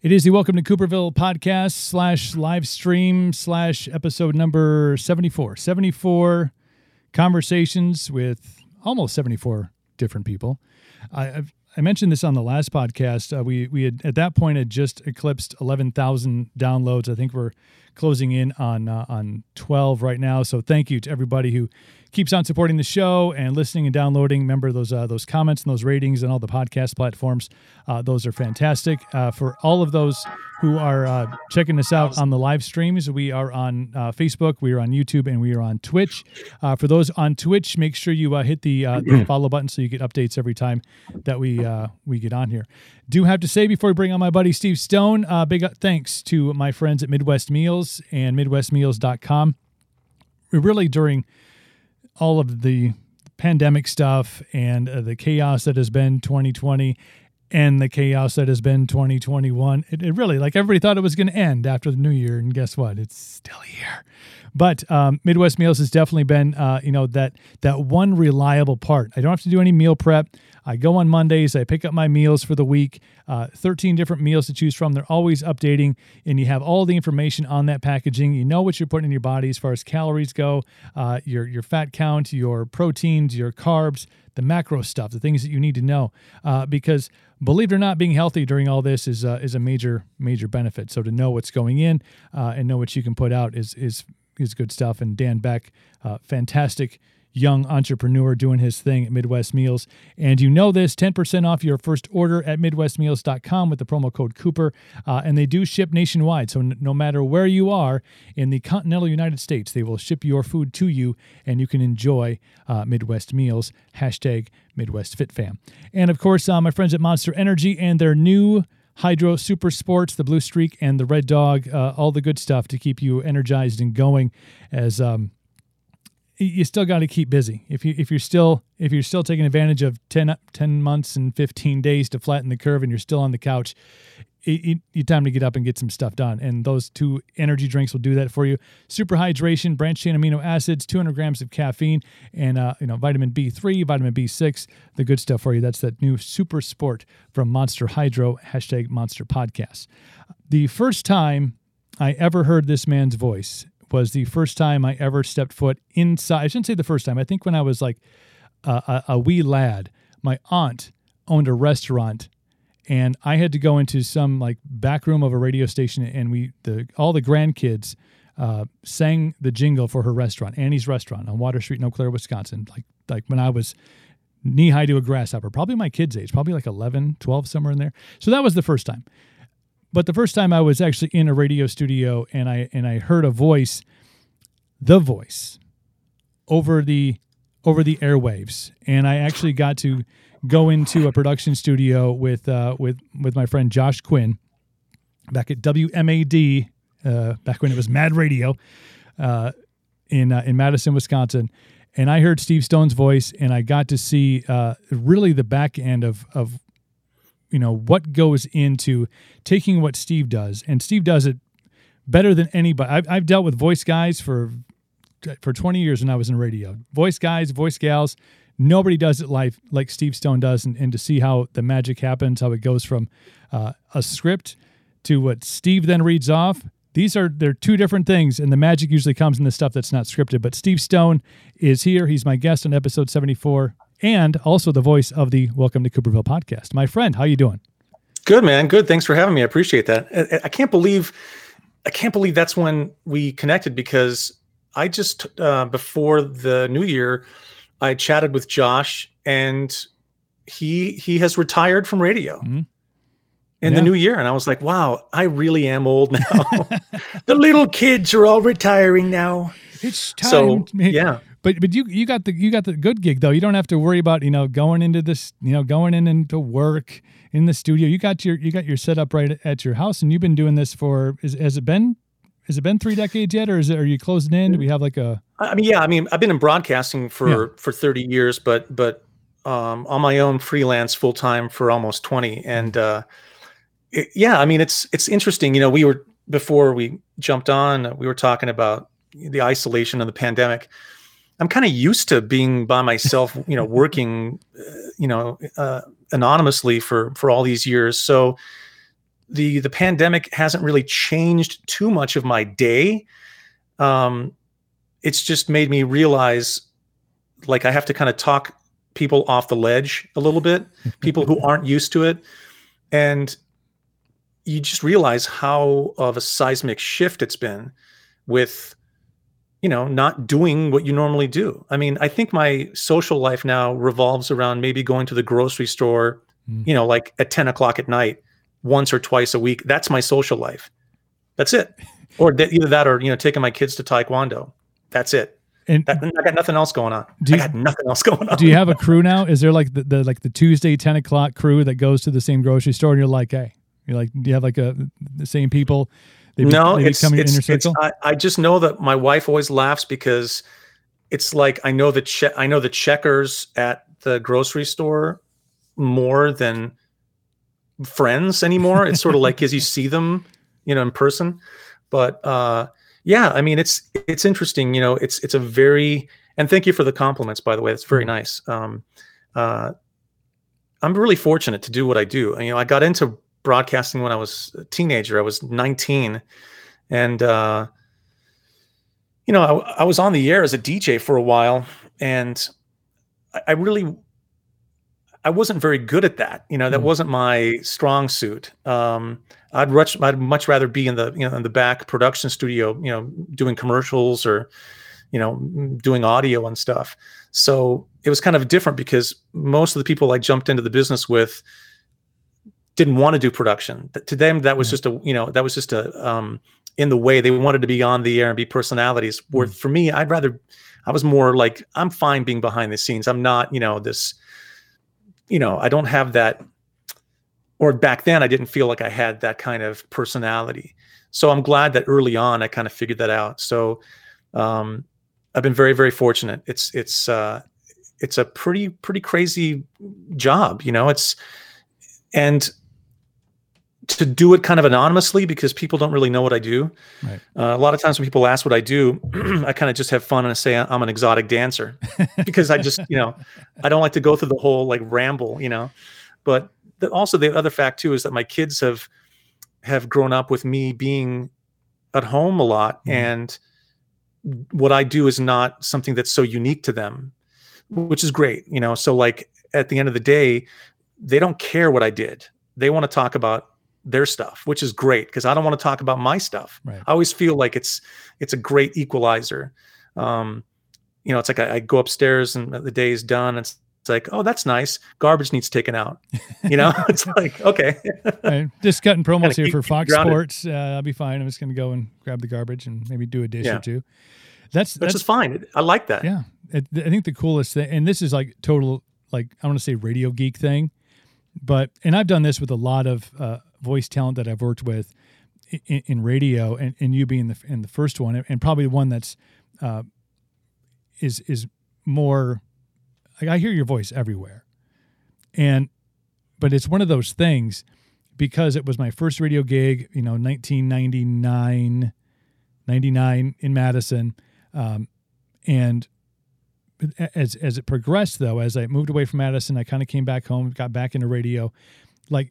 It is the Welcome to Cooperville podcast slash live stream slash episode number 74. 74 conversations with almost 74 different people. I, I've, I mentioned this on the last podcast. Uh, we we had at that point had just eclipsed 11,000 downloads. I think we're closing in on uh, on 12 right now. So thank you to everybody who keeps on supporting the show and listening and downloading. Remember those uh, those comments and those ratings and all the podcast platforms. Uh, those are fantastic. Uh, for all of those who are uh, checking us out on the live streams, we are on uh, Facebook, we are on YouTube, and we are on Twitch. Uh, for those on Twitch, make sure you hit the, the, follow button so you get updates every time that we we get on here. Do have to say before we bring on my buddy Steve Stone, big thanks to my friends at Midwest Meals and MidwestMeals.com. We really during all of the pandemic stuff and uh, the chaos that has been 2020 and the chaos that has been 2021. It, it really, like everybody thought it was going to end after the new year. And guess what? It's still here. But um, Midwest Meals has definitely been, uh, you know, that that one reliable part. I don't have to do any meal prep. I go on Mondays, I pick up my meals for the week, uh, 13 different meals to choose from. They're always updating, and you have all the information on that packaging. You know what you're putting in your body as far as calories go, uh, your, your fat count, your proteins, your carbs, the macro stuff, the things that you need to know. Uh, because believe it or not, being healthy during all this is, uh, is a major, major benefit. So to know what's going in uh, and know what you can put out is, is, is good stuff. And Dan Beck, uh, fantastic young entrepreneur doing his thing at Midwest Meals. And you know this 10% off your first order at MidwestMeals.com with the promo code Cooper. Uh, and they do ship nationwide. So no matter where you are in the continental United States, they will ship your food to you and you can enjoy uh, Midwest Meals. Hashtag Midwest Fit Fam. And of course, uh, my friends at Monster Energy and their new Hydro Super Sports, the Blue Streak, and the Red Dog, uh, all the good stuff to keep you energized and going as um, you still got to keep busy. If you if you're still if you're still taking advantage of 10, 10 months and 15 days to flatten the curve and you're still on the couch, it, it, time to get up and get some stuff done. And those two energy drinks will do that for you. Super hydration, branched chain amino acids, 200 grams of caffeine, and uh, you know vitamin B3, vitamin B6, the good stuff for you. That's that new Super Sport from Monster Hydro. Hashtag Monster Podcast. The first time I ever heard this man's voice was the first time I ever stepped foot inside. I shouldn't say the first time. I think when I was like a, a, a wee lad, my aunt owned a restaurant and I had to go into some like back room of a radio station, and we the all the grandkids uh, sang the jingle for her restaurant, Annie's Restaurant on Water Street in Eau Claire, Wisconsin. Like like when I was knee high to a grasshopper, probably my kids' age, probably like 11, 12, somewhere in there. So that was the first time. But the first time I was actually in a radio studio and I and I heard a voice, the voice, over the over the airwaves, and I actually got to go into a production studio with uh, with with my friend Josh Quinn back at WMAD uh, back when it was Mad Radio uh, in uh, in Madison, Wisconsin. And I heard Steve Stone's voice, and I got to see uh, really the back end of of you know what goes into taking what Steve does, and Steve does it better than anybody. I've, I've dealt with voice guys for for 20 years when I was in radio. Voice guys, voice gals, nobody does it like like Steve Stone does, and, and to see how the magic happens, how it goes from uh, a script to what Steve then reads off. These are they're two different things, and the magic usually comes in the stuff that's not scripted. But Steve Stone is here. He's my guest on episode 74 and also the voice of the Welcome to Cooperville podcast. My friend, how you doing? Good, man. Good. Thanks for having me. I appreciate that. I, I can't believe, I can't believe that's when we connected because I just uh, before the new year, I chatted with Josh and he he has retired from radio. Mm-hmm in yeah. the new year. And I was like, wow, I really am old now. the little kids are all retiring now. It's time. So, yeah. But but you you got the you got the good gig though. You don't have to worry about you know going into this you know going in into work in the studio. You got your you got your setup right at your house, and you've been doing this for is, has it been has it been three decades yet, or is it are you closing in? Do we have like a? I mean, yeah. I mean, I've been in broadcasting for yeah. for thirty years, but but um, on my own freelance full time for almost twenty, and uh, it, yeah, I mean, it's it's interesting. You know, we were before we jumped on, we were talking about the isolation of the pandemic I'm kind of used to being by myself, you know, working, uh, you know, uh, anonymously for for all these years. So the the pandemic hasn't really changed too much of my day. Um, it's just made me realize, like, I have to kind of talk people off the ledge a little bit, people who aren't used to it, and you just realize how of a seismic shift it's been with you know not doing what you normally do i mean i think my social life now revolves around maybe going to the grocery store mm. you know like at 10 o'clock at night once or twice a week that's my social life that's it or th- either that or you know taking my kids to taekwondo that's it and that, I got nothing else going on. Do you, I got nothing else going on. Do you have a crew now? Is there like the, the like the Tuesday ten o'clock crew that goes to the same grocery store, and you're like, hey, you're like, do you have like a the same people? They be, no, they it's, it's, it's I, I, just know that my wife always laughs because it's like I know the che- I know the checkers at the grocery store more than friends anymore. It's sort of like as you see them, you know, in person. But uh, yeah, I mean, it's it's interesting. You know, it's it's a very and thank you for the compliments, by the way. That's very mm-hmm. nice. Um, uh, I'm really fortunate to do what I do. You know, I got into broadcasting when I was a teenager. I was 19, and uh, you know, I, I, was on the air as a DJ for a while, and I, I really, I wasn't very good at that. You know, that mm. wasn't my strong suit. Um, I'd much, I'd much rather be in the, you know, in the back production studio, you know, doing commercials or, you know, doing audio and stuff. So it was kind of different because most of the people I jumped into the business with didn't want to do production. To them, that was just a you know that was just a um, in the way they wanted to be on the air and be personalities. Where mm. for me, I'd rather I was more like I'm fine being behind the scenes. I'm not you know this you know I don't have that or back then I didn't feel like I had that kind of personality. So I'm glad that early on I kind of figured that out. So um, I've been very very fortunate. It's it's uh, it's a pretty pretty crazy job. You know it's and to do it kind of anonymously because people don't really know what I do. Right. Uh, a lot of times when people ask what I do, I kind of just have fun and I say I'm an exotic dancer because I just, you know, I don't like to go through the whole like ramble, you know. But the, also the other fact too is that my kids have have grown up with me being at home a lot mm. and what I do is not something that's so unique to them, which is great, you know. So like at the end of the day, they don't care what I did. They want to talk about their stuff, which is great because I don't want to talk about my stuff. Right. I always feel like it's it's a great equalizer. Um, you know, it's like I, I, go upstairs and the day is done. And it's, it's like, oh, that's nice. Garbage needs taken out. You know, it's like okay. right. Just cutting promos here for Fox Sports. Uh, I'll be fine. I'm just going to go and grab the garbage and maybe do a dish yeah. or two. That's which that's, is fine. I like that. Yeah, I think the coolest thing, and this is like total like I want to say radio geek thing, but and I've done this with a lot of uh, voice talent that I've worked with in, in radio, and, and you being the in the first one, and probably the one that's uh, is is more like I hear your voice everywhere, and but it's one of those things because it was my first radio gig, you know, 1999, 99 in Madison, um, and as as it progressed though, as I moved away from Madison, I kind of came back home, got back into radio. Like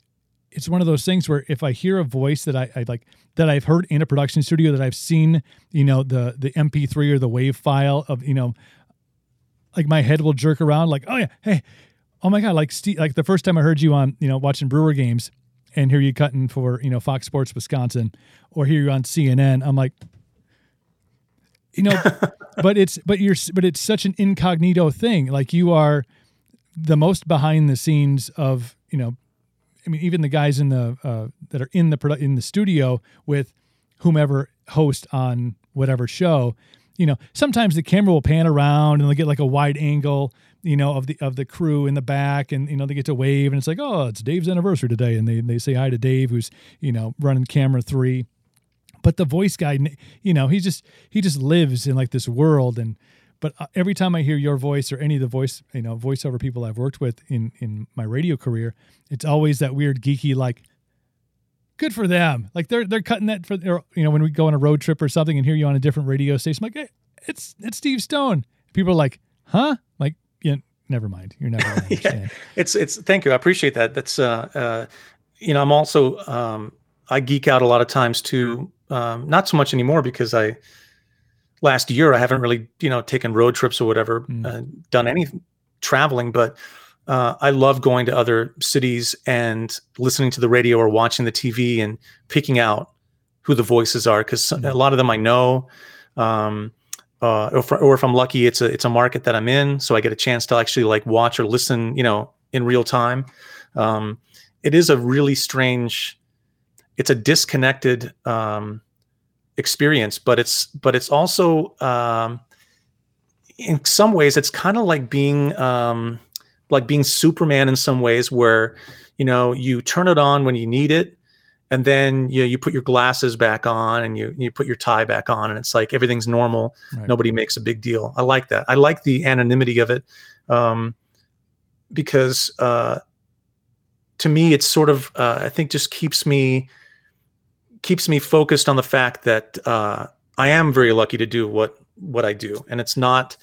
it's one of those things where if I hear a voice that I, I, like that I've heard in a production studio that I've seen, you know, the the MP3 or the wave file of, you know, like my head will jerk around like, oh yeah, hey, oh my god, like Steve, like the first time I heard you on, you know, watching Brewer games and hear you cutting for, you know, Fox Sports Wisconsin or hear you on CNN, I'm like, you know, but it's but you're but it's such an incognito thing. Like you are the most behind the scenes of, you know, I mean, even the guys in the uh, that are in the produ- in the studio with whomever host on whatever show, you know, sometimes the camera will pan around and they'll get like a wide angle, you know, of the of the crew in the back, and you know they get to wave, and it's like, oh, it's Dave's anniversary today, and they they say hi to Dave, who's you know running camera three, but the voice guy, you know, he just he just lives in like this world, and but uh, every time I hear your voice or any of the voice, you know, voiceover people I've worked with in in my radio career, it's always that weird geeky like good for them. Like they're they're cutting that for you know when we go on a road trip or something and hear you on a different radio station. I'm like hey, it's it's Steve Stone. People are like, huh? Like yeah, never mind. You're never gonna yeah, it's it's thank you. I appreciate that. That's uh uh you know I'm also um I geek out a lot of times too. Um, not so much anymore because I last year I haven't really you know taken road trips or whatever, mm. uh, done any traveling, but uh, I love going to other cities and listening to the radio or watching the TV and picking out who the voices are because mm. a lot of them I know. Um, uh, or, if, or if I'm lucky, it's a it's a market that I'm in, so I get a chance to actually like watch or listen, you know, in real time. Um, it is a really strange, it's a disconnected um, experience, but it's but it's also um, in some ways it's kind of like being um, like being Superman in some ways, where you know you turn it on when you need it, and then you know, you put your glasses back on and you you put your tie back on and it's like everything's normal. Right. nobody makes a big deal. I like that. I like the anonymity of it um, because uh, to me it's sort of uh, i think just keeps me keeps me focused on the fact that uh, i am very lucky to do what what i do. And it's not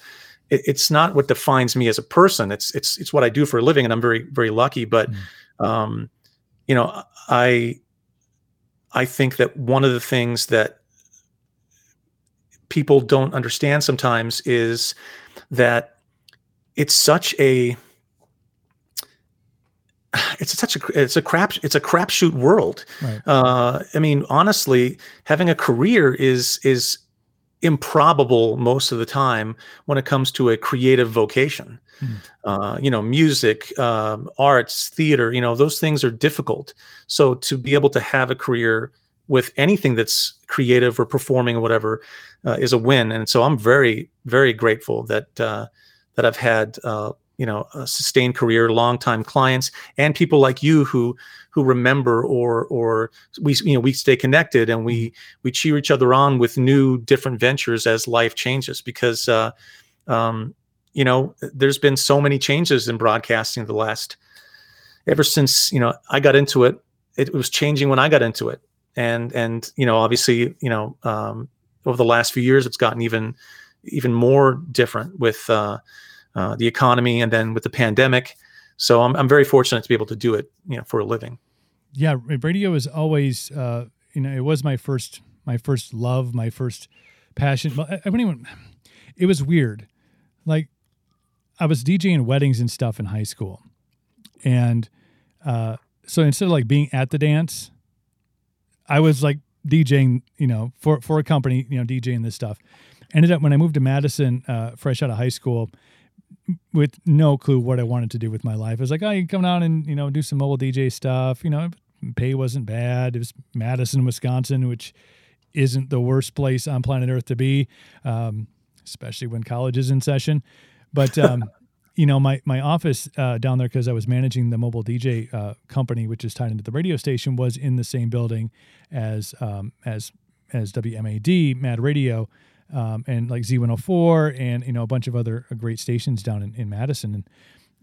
it, it's not what defines me as a person. It's it's it's what i do for a living and i'm very very lucky. But mm. um, you know i I think that one of the things that people don't understand sometimes is that it's such a it's such a it's a crap it's a crapshoot world. Right. Uh, I mean, honestly, having a career is is improbable most of the time when it comes to a creative vocation. Mm. Uh, you know, music, um, arts, theater. You know, those things are difficult. So to be able to have a career with anything that's creative or performing or whatever uh, is a win. And so I'm very, very grateful that uh, that I've had uh, you know a sustained career, longtime clients, and people like you who who remember or or we you know we stay connected and we we cheer each other on with new different ventures as life changes because uh, um, you know there's been so many changes in broadcasting the last ever since you know I got into it. It was changing when I got into it and and you know obviously you know um, over the last few years it's gotten even even more different with uh, uh, the economy and then with the pandemic. So I'm I'm very fortunate to be able to do it you know for a living. Yeah, radio is always uh, you know it was my first my first love my first passion. I, I even. It was weird, like I was DJing weddings and stuff in high school, and uh, so instead of like being at the dance, I was like DJing, you know, for for a company, you know, DJing this stuff. Ended up when I moved to Madison, uh, fresh out of high school, with no clue what I wanted to do with my life. I was like, oh, you come down and you know do some mobile DJ stuff. You know, pay wasn't bad. It was Madison, Wisconsin, which isn't the worst place on planet Earth to be, um, especially when college is in session. But um, you know, my my office uh, down there because I was managing the mobile DJ uh, company, which is tied into the radio station, was in the same building as um, as as WMAD Mad Radio, um, and like Z104, and you know a bunch of other uh, great stations down in, in Madison. And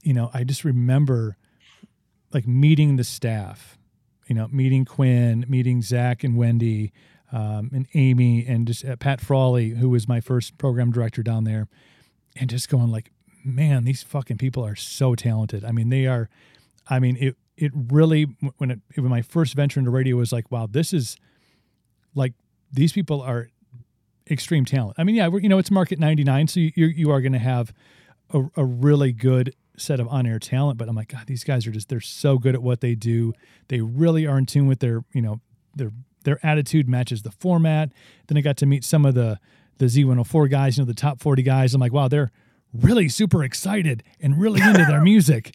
you know, I just remember like meeting the staff, you know, meeting Quinn, meeting Zach and Wendy, um, and Amy, and just uh, Pat Frawley, who was my first program director down there, and just going like, man, these fucking people are so talented. I mean, they are. I mean, it it really when it when my first venture into radio was like, wow, this is like these people are extreme talent. I mean, yeah, you know, it's market ninety nine, so you you are going to have a, a really good set of on air talent. But I'm like, God, these guys are just they're so good at what they do. They really are in tune with their you know their their attitude matches the format. Then I got to meet some of the the Z104 guys, you know, the top 40 guys. I'm like, wow, they're really super excited and really into their music.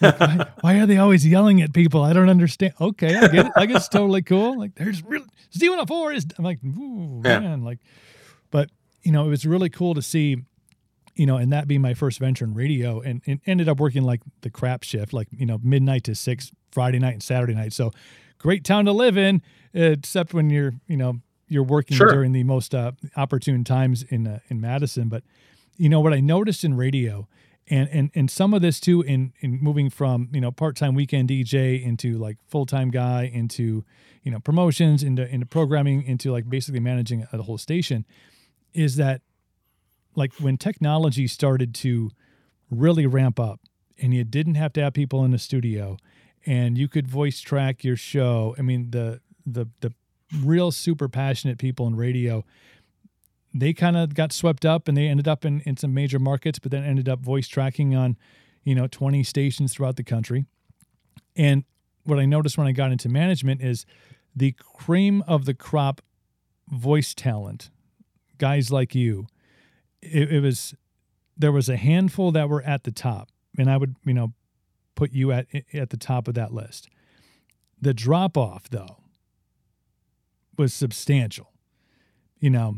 Like, why, why, are they always yelling at people? I don't understand. Okay, I get it. Like it's totally cool. Like there's really Z104 is. I'm like, ooh, yeah. man. Like, but you know, it was really cool to see, you know, and that being my first venture in radio, and, and ended up working like the crap shift, like you know, midnight to six Friday night and Saturday night. So great town to live in, except when you're, you know, you're working sure. during the most uh, opportune times in uh, in Madison, but you know what I noticed in radio, and and and some of this too in in moving from you know part time weekend DJ into like full time guy into you know promotions into into programming into like basically managing a whole station, is that like when technology started to really ramp up and you didn't have to have people in the studio and you could voice track your show. I mean the the the real super passionate people in radio they kind of got swept up and they ended up in, in some major markets, but then ended up voice tracking on, you know, 20 stations throughout the country. And what I noticed when I got into management is the cream of the crop voice talent, guys like you. It, it was there was a handful that were at the top, and I would you know put you at at the top of that list. The drop off though was substantial. You know,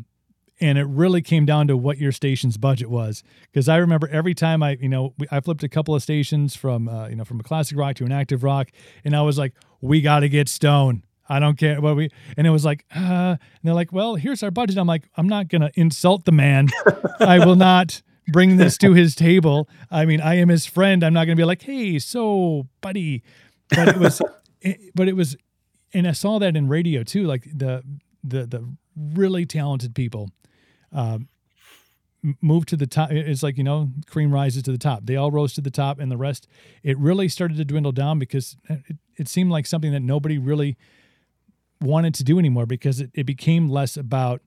and it really came down to what your station's budget was. Because i remember every time i you know i flipped a couple of stations from uh, you know from a classic rock to an active rock and i was like we got to get stone i don't care what we and it was like uh and they're like well here's our budget. I'm like i'm not gonna insult the man. I will not bring this to his table. I mean i am his friend. I'm not gonna be like hey so buddy but it was it, but it was and i saw that in radio too like the the the really talented people um, move to the top. It's like, you know, cream rises to the top. They all rose to the top, and the rest, it really started to dwindle down because it, it seemed like something that nobody really wanted to do anymore because it, it became less about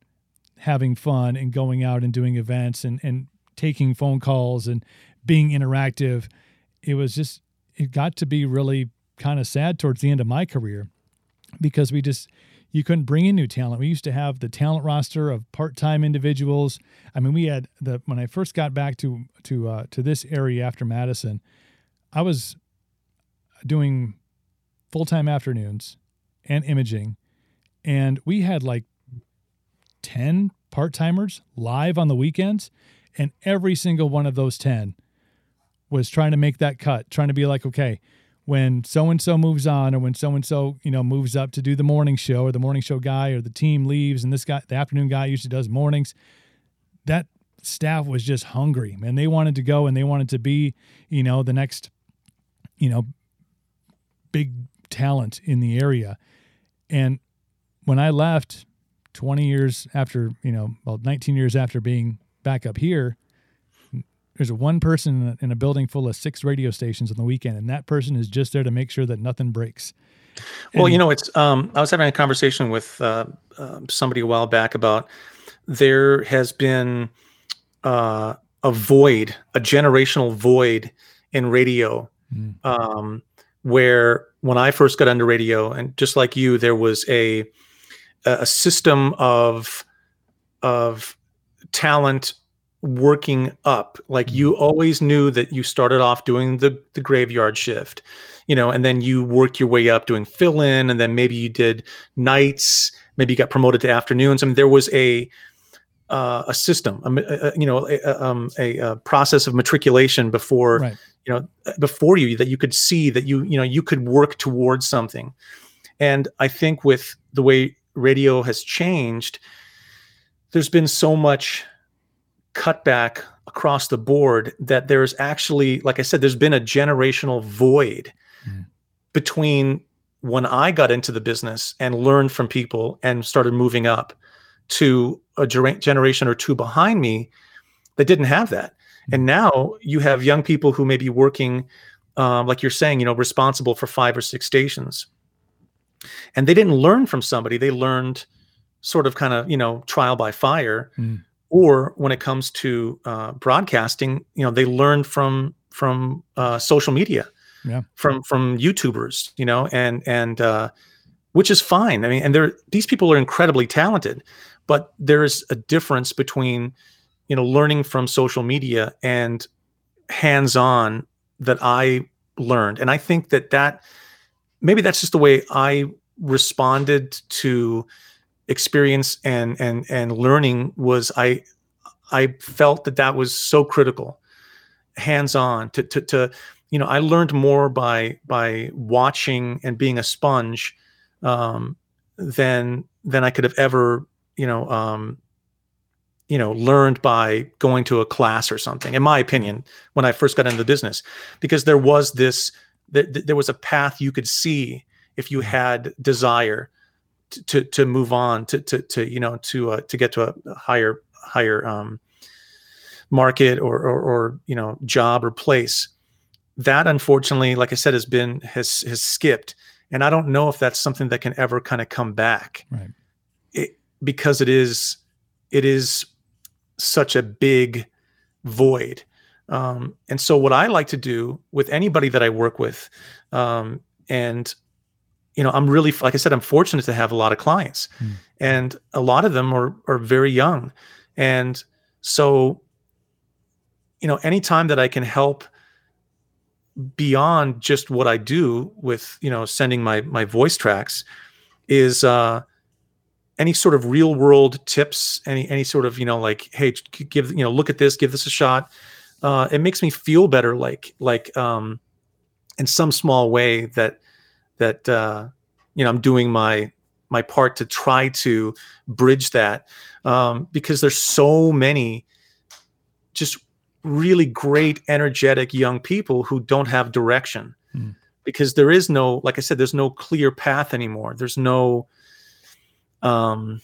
having fun and going out and doing events and, and taking phone calls and being interactive. It was just, it got to be really kind of sad towards the end of my career because we just, you couldn't bring in new talent. We used to have the talent roster of part-time individuals. I mean, we had the when I first got back to to uh, to this area after Madison, I was doing full-time afternoons and imaging, and we had like ten part-timers live on the weekends, and every single one of those ten was trying to make that cut, trying to be like, okay, when so and so moves on or when so and so you know moves up to do the morning show or the morning show guy or the team leaves and this guy the afternoon guy usually does mornings that staff was just hungry and they wanted to go and they wanted to be you know the next you know big talent in the area. And when i left 20 years after you know well 19 years after being back up here there's a one person in a, in a, building full of six radio stations on the weekend, and that person is just there to make sure that nothing breaks. And well, you know, it's. Um, I was having a conversation with uh, uh, somebody a while back about there has been uh, a void, a generational void in radio, mm. um, where when I first got into radio, and just like you, there was a a system of of talent working up like you mm-hmm. always knew that you started off doing the the graveyard shift you know and then you worked your way up doing fill in and then maybe you did nights maybe you got promoted to afternoons I mean there was a uh, a system a, a, you know a, um, a, a, process of matriculation before right. you know before you that you could see that you you know you could work towards something and i think with the way radio has changed there's been so much cutback across the board that there's actually, like I said, there's been a generational void mm. between when I got into the business and learned from people and started moving up to a generation or two behind me that didn't have that. Mm. And now you have young people who may be working, um, like you're saying, you know, responsible for five or six stations. And they didn't learn from somebody, they learned sort of kind of, you know, trial by fire. Mm or when it comes to uh, broadcasting, you know, they learn from from uh, social media, yeah. from from YouTubers, you know, and and uh, which is fine. I mean, and they're these people are incredibly talented, but there is a difference between you know learning from social media and hands-on that I learned, and I think that that maybe that's just the way I responded to experience and and and learning was I I felt that that was so critical, hands on to to to you know I learned more by by watching and being a sponge um, than than I could have ever you know um, you know learned by going to a class or something in my opinion when I first got into the business. Because there was this th- there was a path you could see if you had desire to to move on to to to you know to uh, to get to a, higher higher um, market or, or or you know job or place that unfortunately like i said has been has has skipped and I don't know if that's something that can ever kind of come back. Right. It, because it is it is such a big void. Um, and so what I like to do with anybody that I work with, um, and you know, I'm really like I said, I'm fortunate to have a lot of clients, mm. and a lot of them are are very young, and so you know, anytime that I can help beyond just what I do with you know sending my my voice tracks is uh, any sort of real world tips, any any sort of you know like hey give you know look at this, give this a shot. Uh, it makes me feel better, like like um, in some small way that that uh, you know I'm doing my my part to try to bridge that um, because there's so many just really great, energetic young people who don't have direction mm. because there is no, like I said, there's no clear path anymore. There's no, um,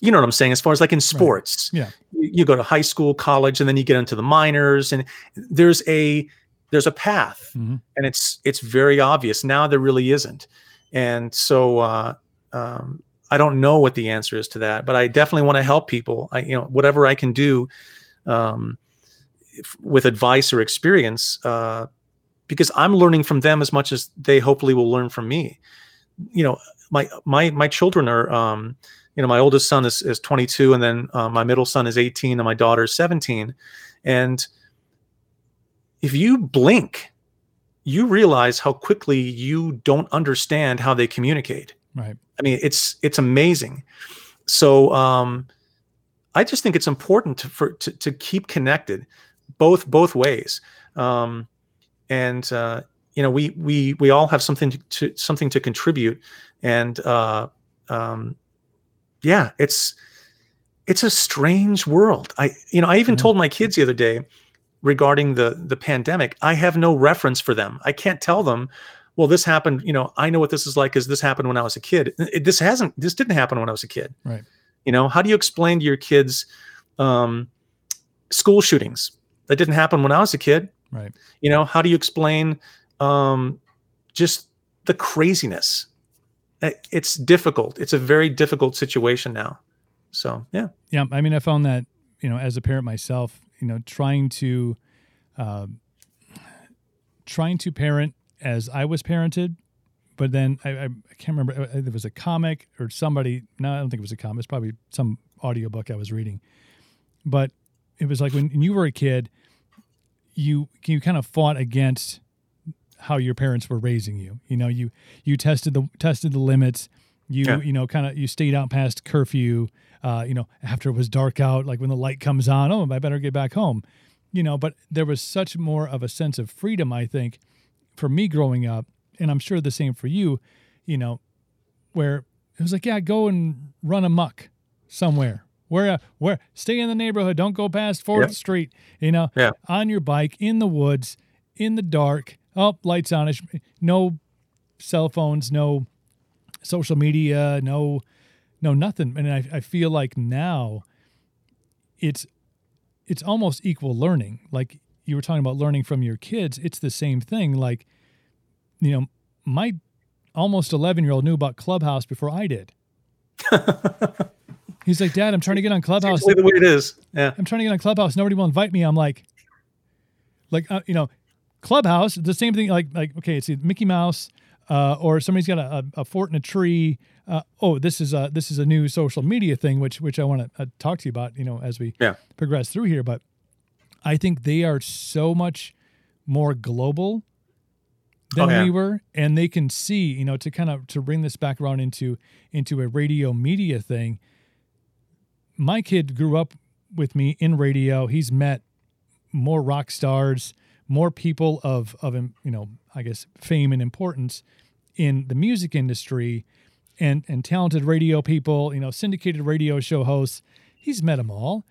you know what I'm saying? As far as like in sports, right. yeah, you, you, go to high school, college, and then you get into the minors, and there's a there's a path, mm-hmm. and it's it's very obvious. Now there really isn't, and so uh, um, I don't know what the answer is to that, but I definitely want to help people. I you know whatever I can do. Um, with advice or experience uh, because I'm learning from them as much as they hopefully will learn from me. You know, my my my children are um, you know my oldest son is, is 22 and then uh, my middle son is 18 and my daughter is 17 and if you blink you realize how quickly you don't understand how they communicate right i mean it's it's amazing so um i just think it's important to for to, to keep connected both both ways. Um, and uh, you know, we we we all have something to, to something to contribute, and uh, um, yeah, it's it's a strange world. I you know, I even mm-hmm. told my kids the other day regarding the the pandemic. I have no reference for them. I can't tell them well this happened you know i know what this is like because this happened when i was a kid it, this hasn't this didn't happen when i was a kid right you know how do you explain to your kids um, school shootings that didn't happen when I was a kid. Right. You know, how do you explain um, just the craziness? It's difficult. It's a very difficult situation now. So, yeah. Yeah. I mean, I found that, you know, as a parent myself, you know, trying to, uh, trying to parent as I was parented, but then I, I, can't remember. Uh, there was a comic or somebody. No, I don't think it was a comic. It's probably some audiobook I was reading. But it was like when you were a kid, you you kind of fought against how your parents were raising you. You know, you you tested the tested the limits. You yeah. you know kind of you stayed out past curfew. Uh, you know, after it was dark out, like when the light comes on, oh, I better get back home. You know, but there was such more of a sense of freedom, I think, for me growing up, and I'm sure the same for you. You know, where it was like, yeah, go and run amuck somewhere where uh, where stay in the neighborhood. Don't go past Fourth Street. You know, yeah. on your bike in the woods in the dark. Oh, lights on. No cell phones. No social media. No, no nothing. And I, I feel like now it's it's almost equal learning. Like you were talking about learning from your kids. It's the same thing. Like you know, my almost 11 year old knew about Clubhouse before I did. He's like, Dad, I'm trying to get on Clubhouse. the way it is. Yeah. I'm trying to get on Clubhouse. Nobody will invite me. I'm like, like, uh, you know, Clubhouse, the same thing. Like, like, okay, it's Mickey Mouse, uh, or somebody's got a, a, fort in a tree. Uh, oh, this is a this is a new social media thing, which which I want to uh, talk to you about. You know, as we yeah. progress through here, but I think they are so much more global than oh, yeah. we were, and they can see. You know, to kind of to bring this back around into into a radio media thing my kid grew up with me in radio. He's met more rock stars, more people of of you know, I guess fame and importance in the music industry and and talented radio people, you know, syndicated radio show hosts. He's met them all.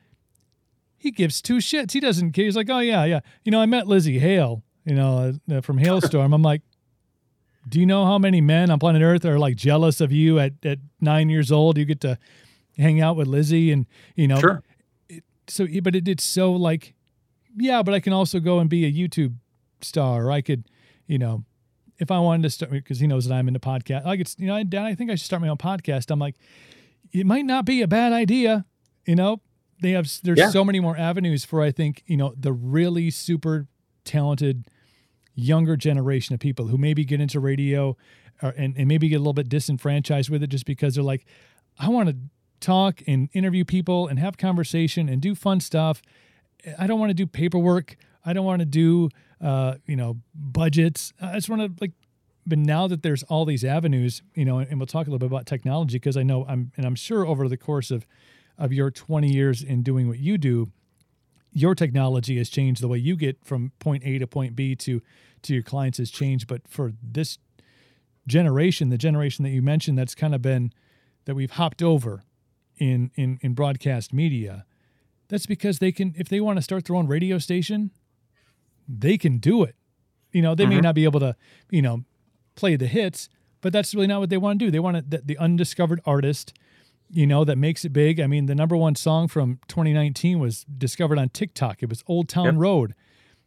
He gives two shits. He doesn't care. He's like, "Oh yeah, yeah. You know, I met Lzzy Hale, you know, uh, from Halestorm." I'm like, "Do you know how many men on planet Earth are like jealous of you at at 9 years old? You get to hang out with Lzzy and you know sure. It, so but it, it's so like yeah but I can also go and be a YouTube star I could you know if I wanted to start because he knows that I'm into podcast, like it's you know, Dad, I think I should start my own podcast. I'm like, it might not be a bad idea. You know, they have there's Yeah. so many more avenues for I think you know the really super talented younger generation of people who maybe get into radio or, and, and maybe get a little bit disenfranchised with it just because they're like, I want to talk and interview people and have conversation and do fun stuff. I don't want to do paperwork. I don't want to do, uh, you know, budgets. I just want to like, but now that there's all these avenues, you know, and we'll talk a little bit about technology because I know I'm, and I'm sure over the course of, of your 20 years in doing what you do, your technology has changed the way you get from point A to point B to to your clients has changed. But for this generation, the generation that you mentioned, that's kind of been that we've hopped over in in in broadcast media. That's because they can, if they want to start their own radio station, they can do it. You know, they may Mhm. not be able to, you know, play the hits, but that's really not what they want to do. They want to, the, the undiscovered artist, you know, that makes it big. I mean, the number one song from 2019 was discovered on TikTok. It was Old Town Yep. Road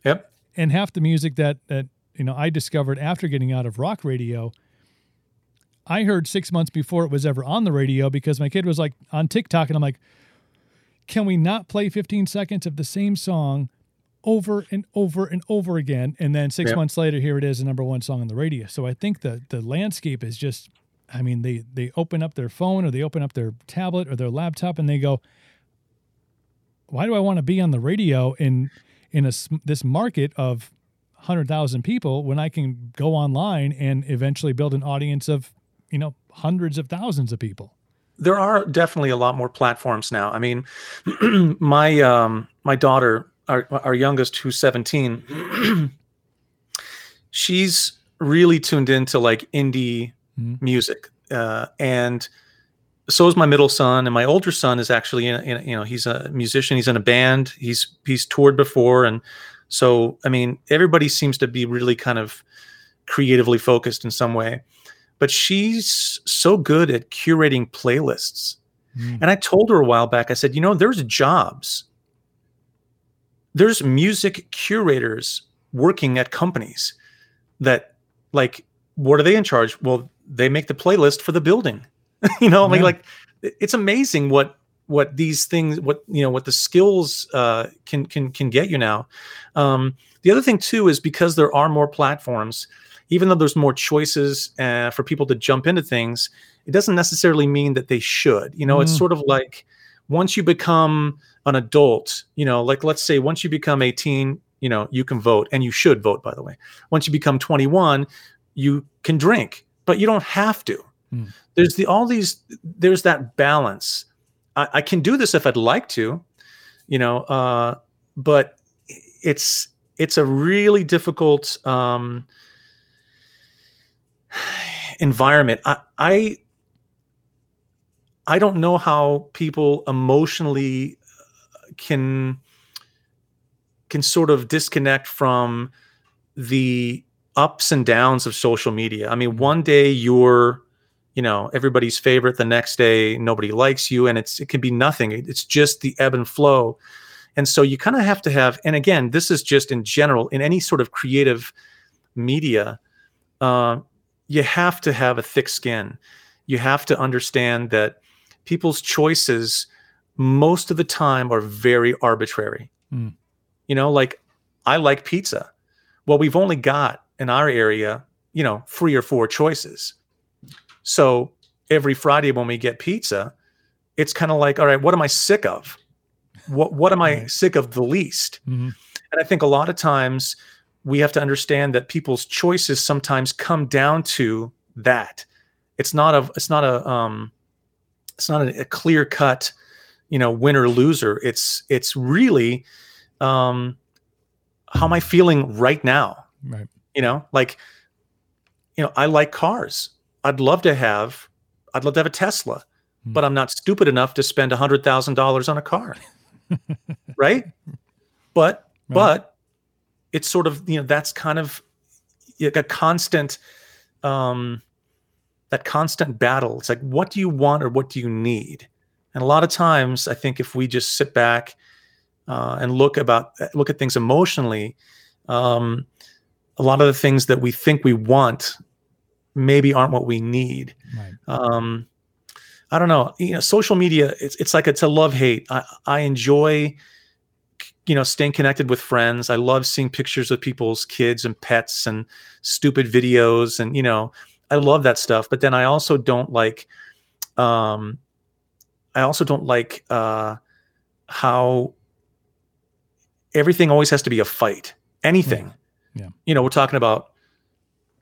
Yep. and half the music that that you know I discovered after getting out of rock radio, I heard six months before it was ever on the radio because my kid was like on TikTok, and I'm like, can we not play 15 seconds of the same song over and over and over again? And then six Yep. months later, here it is, the number one song on the radio. So I think the the landscape is just, I mean, they they open up their phone or they open up their tablet or their laptop and they go, why do I want to be on the radio in in a this market of 100,000 people when I can go online and eventually build an audience of, you know, hundreds of thousands of people. there are definitely a lot more platforms now. I mean, my um, my daughter, our our youngest, who's seventeen, she's really tuned into like indie Mhm. music, uh, and so is my middle son, and my older son is actually in, in you know he's a musician. He's in a band. He's he's toured before, and so I mean everybody seems to be really kind of creatively focused in some way but she's so good at curating playlists. Mm. And I told her a while back, I said, you know, there's jobs. There's music curators working at companies that, like, what are they in charge? Well, they make the playlist for the building. you know, I mean, Yeah. like, it's amazing what what these things, what you know, what the skills uh, can can can get you now. Um, the other thing too is because there are more platforms, even though there's more choices uh, for people to jump into things, it doesn't necessarily mean that they should. You know, it's Mm. sort of like once you become an adult, you know, like let's say once you become 18, you know, you can vote and you should vote, by the way. Once you become 21, you can drink, but you don't have to. Mm. There's the all these, there's that balance. I, I can do this if I'd like to, you know, uh, but it's it's a really difficult um, environment. I, I I don't know how people emotionally can can sort of disconnect from the ups and downs of social media. I mean, one day you're, you know, everybody's favorite, the next day nobody likes you, and it's it can be nothing. It's just the ebb and flow. And so you kind of have to have, and again, this is just in general, in any sort of creative media, uh, you have to have a thick skin. You have to understand that people's choices most of the time are very arbitrary. Mm. You know, like I like pizza. Well, we've only got in our area, you know, three or four choices. So every Friday when we get pizza, it's kind of like, all right, what am I sick of? What what am I sick of the least? Mhm. And I think a lot of times we have to understand that people's choices sometimes come down to that. It's not a it's not a um it's not a, a clear cut, you know, winner loser. It's it's really um how am I feeling right now? Right. You know, like you know, I like cars. I'd love to have I'd love to have a Tesla, Hmm. but I'm not stupid enough to spend a hundred thousand dollars on a car. right? But Right. but it's sort of you know that's kind of like a constant um that constant battle it's like what do you want or what do you need and a lot of times i think if we just sit back uh, and look about look at things emotionally um a lot of the things that we think we want maybe aren't what we need. Right. Um, I don't know. You know, social media. It's it's like it's a love hate. I I enjoy, you know, staying connected with friends. I love seeing pictures of people's kids and pets and stupid videos and you know, I love that stuff. But then I also don't like, um, I also don't like uh, how everything always has to be a fight. Anything. Yeah. You know, we're talking about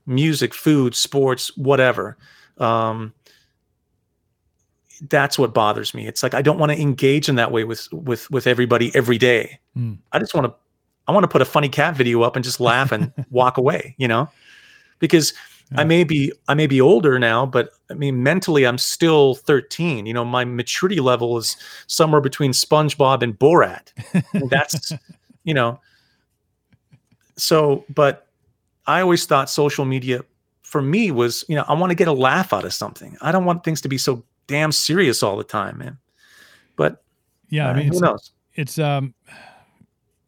music, food, sports, whatever. Um, that's what bothers me. It's like I don't want to engage in that way with with with everybody every day. Mm. I just want to I want to put a funny cat video up and just laugh and walk away, you know? Because Yeah. I may be I may be older now, but I mean mentally I'm still 13. You know, my maturity level is somewhere between SpongeBob and Borat. And that's, you know. So, but I always thought social media for me was, you know, I want to get a laugh out of something. I don't want things to be so damn serious all the time, man. But yeah, I uh, mean, who knows? it's um,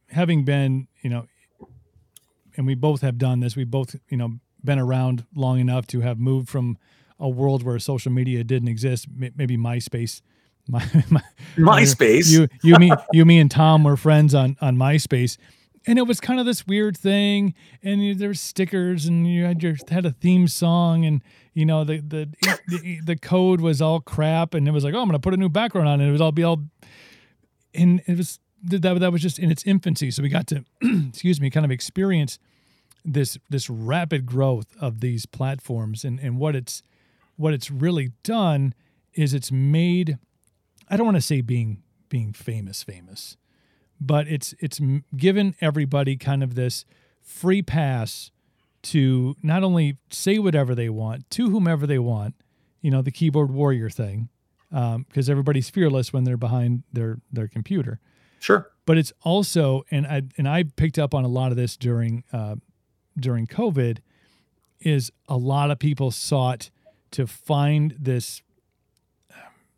having been, you know, and we both have done this. We both, you know, been around long enough to have moved from a world where social media didn't exist. Maybe MySpace. My, my, MySpace. You, you, me, you, me, and Tom were friends on on MySpace, and it was kind of this weird thing. And you, there were stickers, and you had your had a theme song, and you know the the the, the code was all crap, and it was like, oh, I'm gonna put a new background on it. It was all be all, and it was that that was just in its infancy. So we got to, excuse me, kind of experience this this rapid growth of these platforms, and and what it's what it's really done is it's made I don't want to say being being famous famous, but it's it's given everybody kind of this free pass to not only say whatever they want to whomever they want, you know, the keyboard warrior thing, because everybody's fearless when they're behind their their computer. Sure. But it's also, and I and I picked up on a lot of this during uh, during COVID, is a lot of people sought to find this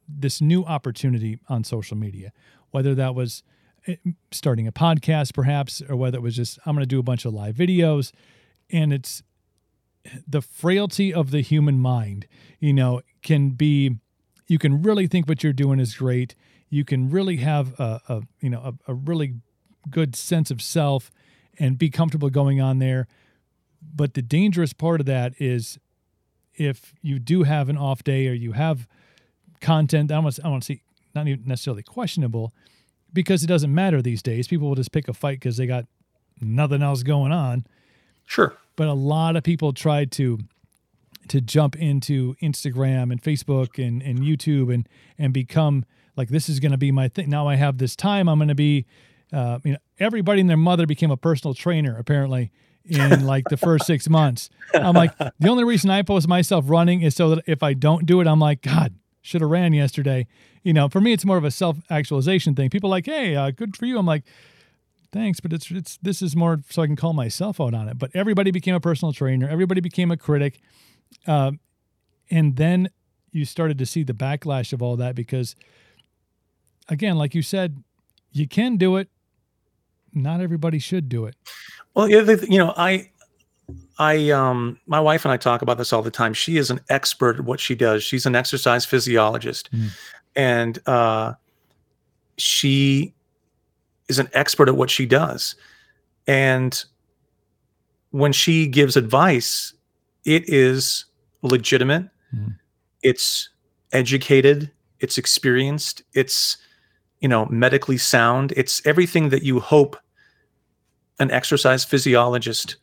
this new opportunity on social media, whether that was eh, starting a podcast perhaps or whether it was just I'm going to do a bunch of live videos and it's the frailty of the human mind, you know, can be you can really think what you're doing is great. You can really have a, a you know a, a really good sense of self and be comfortable going on there. But the dangerous part of that is if you do have an off day or you have content that I want to, I want to see not even necessarily questionable because it doesn't matter these days. People will just pick a fight because they got nothing else going on. Sure. But a lot of people try to to jump into Instagram and Facebook and, and YouTube and and become like this is going to be my thing. Now I have this time. I'm going to be, uh, you know, everybody and their mother became a personal trainer apparently in like the first six months. I'm like the only reason I post myself running is so that if I don't do it, I'm like God should have ran yesterday. You know, for me it's more of a self actualization thing. People like, hey, uh, good for you. I'm like. Thanks, but it's it's this is more so I can call myself out on it. But everybody became a personal trainer. Everybody became a critic. Um, and then you started to see the backlash of all that because again like you said you can do it not everybody should do it Well, you know, I, I, um, my wife and I talk about this all the time. She is an expert at what she does. She's an exercise physiologist, Mm. and uh, she is an expert at what she does. And when she gives advice, it is legitimate. Mm. It's educated. It's experienced. It's you know medically sound. It's everything that you hope an exercise physiologist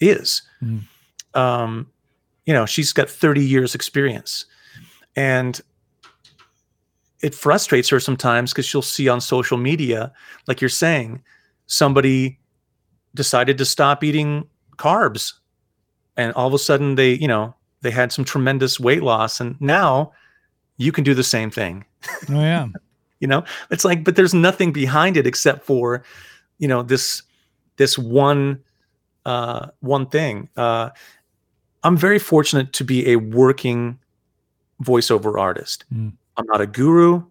is. Mm. Um, you know, she's got 30 years experience. And it frustrates her sometimes because she'll see on social media, like you're saying, somebody decided to stop eating carbs. And all of a sudden they, you know, they had some tremendous weight loss. And now you can do the same thing oh yeah you know it's like but there's nothing behind it except for you know this this one uh one thing uh i'm very fortunate to be a working voiceover artist Mm. i'm not a guru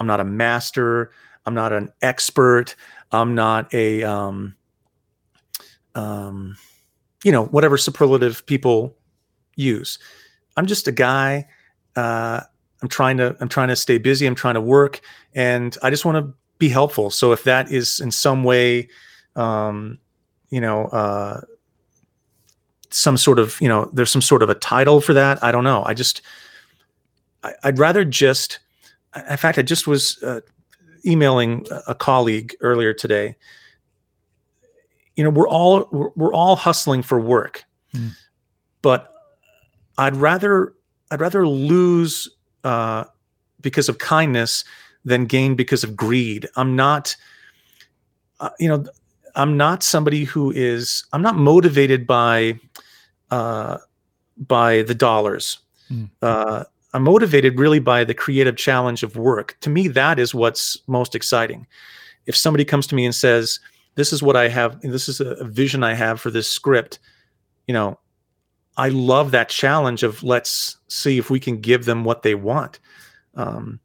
i'm not a master i'm not an expert i'm not a um um, you know, whatever superlative people use. I'm just a guy. Uh, I'm trying to I'm trying to stay busy. I'm trying to work, and I just want to be helpful. So if that is in some way, um, you know, uh, some sort of you know, there's some sort of a title for that. I don't know. I just I, would rather just. In fact, I just was uh, emailing a colleague earlier today. You know, we're all we're, we're all hustling for work, mm. but I'd rather I'd rather lose uh, because of kindness than gain because of greed. I'm not, uh, you know, I'm not somebody who is. I'm not motivated by uh, by the dollars. Mm. Uh, I'm motivated really by the creative challenge of work. To me, that is what's most exciting. If somebody comes to me and says, "This is what I have. This is a vision I have for this script," you know, I love that challenge of let's see if we can give them what they want. Um,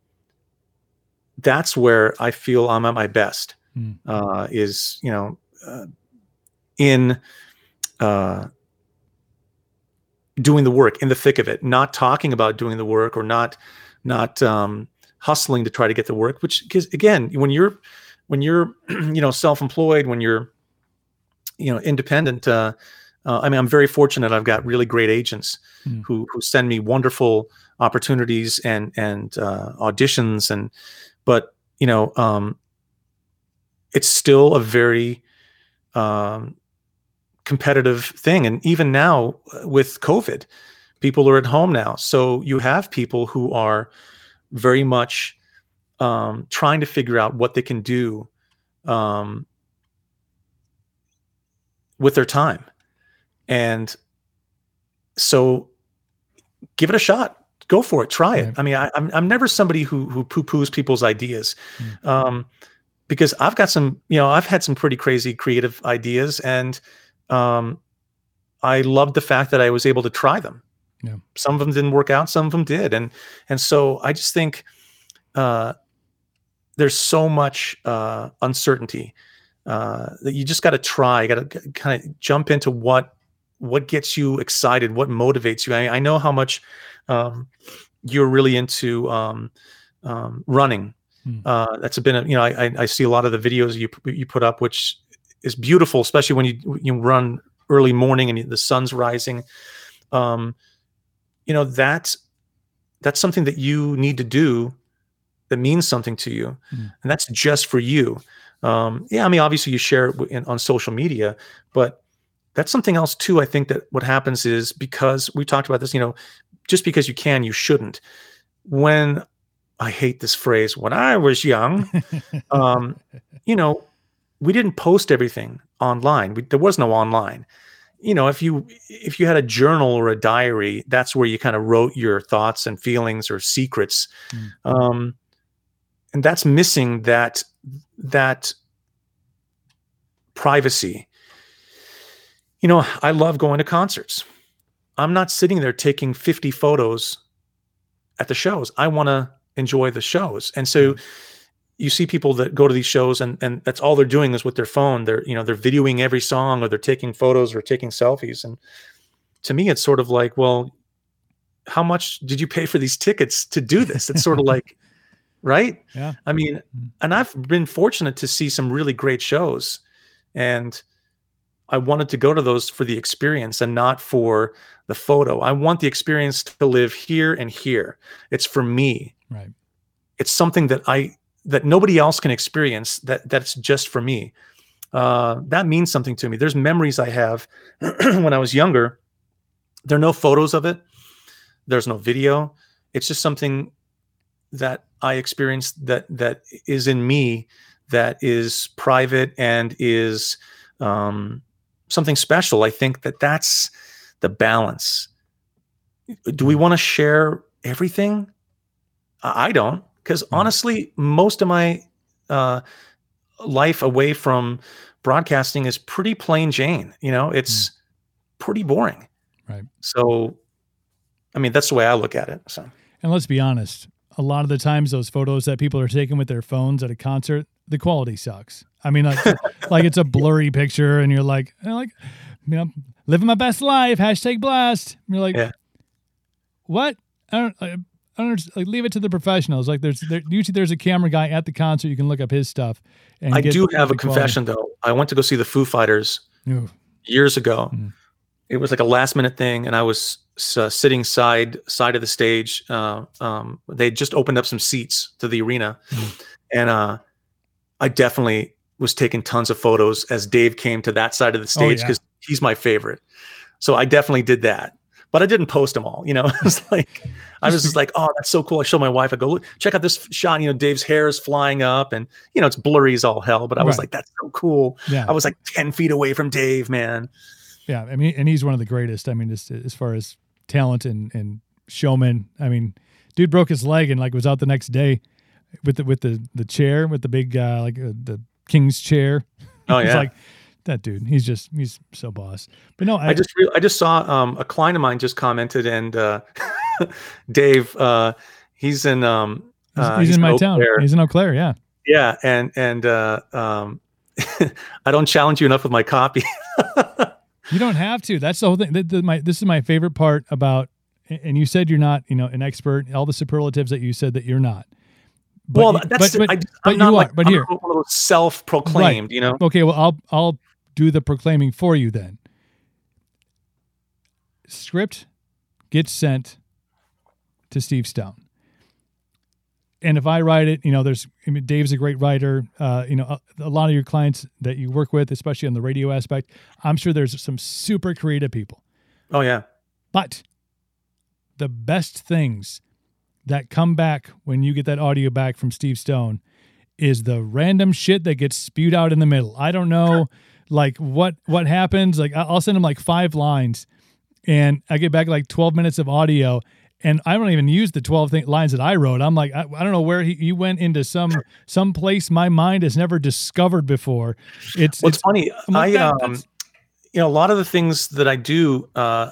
that's where I feel I'm at my best. Mm. Uh, is you know uh, in uh, doing the work in the thick of it, not talking about doing the work or not not um, hustling to try to get the work. Which because again, when you're when you're you know self-employed, when you're you know independent uh, uh, I mean, I'm very fortunate. I've got really great agents mm. who who send me wonderful opportunities and and uh, auditions and, but you know, um, it's still a very um, competitive thing. And even now uh, with COVID, people are at home now, so you have people who are very much um, trying to figure out what they can do um, with their time and so give it a shot. Go for it. Try it. Right. I mean, I, am I'm, I'm never somebody who who poo poos people's ideas, mm. um, because I've got some. You know, I've had some pretty crazy creative ideas, and um, I loved the fact that I was able to try them. Yeah. Some of them didn't work out. Some of them did, and and so I just think uh, there's so much uh, uncertainty uh, that you just got to try. You got to kind of jump into what what gets you excited? What motivates you? I, I know how much um, you're really into um, um, running. Hmm. Uh, that's been, a, you know, I, I see a lot of the videos you you put up, which is beautiful, especially when you you run early morning and the sun's rising. Um, you know that that's something that you need to do that means something to you, mm. and that's just for you. Um, yeah, I mean, obviously you share it in, on social media, but that's something else too i think that what happens is because we talked about this you know just because you can you shouldn't. When i hate this phrase when i was young um, you know we didn't post everything online. We, there was no online. You know if you if you had a journal or a diary that's where you kind of wrote your thoughts and feelings or secrets. Mm. um, and that's missing that that privacy you know, I love going to concerts. I'm not sitting there taking 50 photos at the shows. I want to enjoy the shows. And so you see people that go to these shows and and that's all they're doing is with their phone. They're, you know, they're videoing every song or they're taking photos or taking selfies and to me it's sort of like, well, how much did you pay for these tickets to do this? It's sort of like right? Yeah. I mean, mm-hmm. and I've been fortunate to see some really great shows and I wanted to go to those for the experience and not for the photo. I want the experience to live here and here. It's for me. Right. It's something that I that nobody else can experience. That that's just for me. Uh, that means something to me. There's memories I have when I was younger. There are no photos of it. There's no video. It's just something that I experienced that that is in me that is private and is um, something special. I think that that's the balance. Do we want to share everything? I don't, because hmm. honestly, most of my uh, life away from broadcasting is pretty plain Jane. You know, it's mm. pretty boring. Right. So, I mean, that's the way I look at it. So, and let's be honest, a lot of the times those photos that people are taking with their phones at a concert, the quality sucks. I mean, like, like it's a blurry picture, and you're like, like, you know, living my best life. Hashtag blast. And you're like, Yeah. what? I don't. I, I don't like leave it to the professionals. Like there's there, usually there's a camera guy at the concert. You can look up his stuff. And I do have a confession though. I went to go see the Foo Fighters Ooh. years ago. Mhm. It was like a last minute thing, and I was uh, sitting side side of the stage. Uh, um, they just opened up some seats to the arena, Mhm. and uh, I definitely was taking tons of photos as Dave came to that side of the stage yeah. because he's my favorite. So I definitely did that, but I didn't post them all. You know, it was like I was just like, oh, that's so cool. I showed my wife. I go, look, check out this shot. You know, Dave's hair is flying up, and you know it's blurry as all hell. But I was Right. like, that's so cool. Yeah. I was like ten feet away from Dave, man. Yeah, I mean, and he's one of the greatest. I mean, just as far as talent and and showman. I mean, dude broke his leg and like was out the next day with the with the the chair with the big uh, like uh, the king's chair. Oh yeah. like that dude. He's just he's so boss. But no, I, I just re- I just saw um, a client of mine just commented, and uh, Dave, uh, he's in um, he's, uh, he's in my Eau town. Claire. He's in Eau Claire. Yeah. yeah, and and uh, um, I don't challenge you enough with my copy. You don't have to. That's the whole thing. The, the, my, this is my favorite part about. And you said you're not, you know, an expert. All the superlatives that you said that you're not. But well, that's but, but, I, you not are. like but I'm here, self-proclaimed, you know. Okay, well, I'll I'll do the proclaiming for you then. Script gets sent to Steve Stone, and if I write it, you know, there's I mean, Dave's a great writer. Uh, you know, a, a lot of your clients that you work with, especially on the radio aspect, I'm sure there's some super creative people. Oh yeah, But the best things that come back when you get that audio back from Steve Stone is the random shit that gets spewed out in the middle. I don't know like what what happens. Like I'll send him like five lines and I get back like 12 minutes of audio and I don't even use the 12 th- lines that I wrote. I'm like I, I don't know where he, he went into some some place my mind has never discovered before. It's well, it's it's funny. Like, I um, you know, a lot of the things that I do, uh,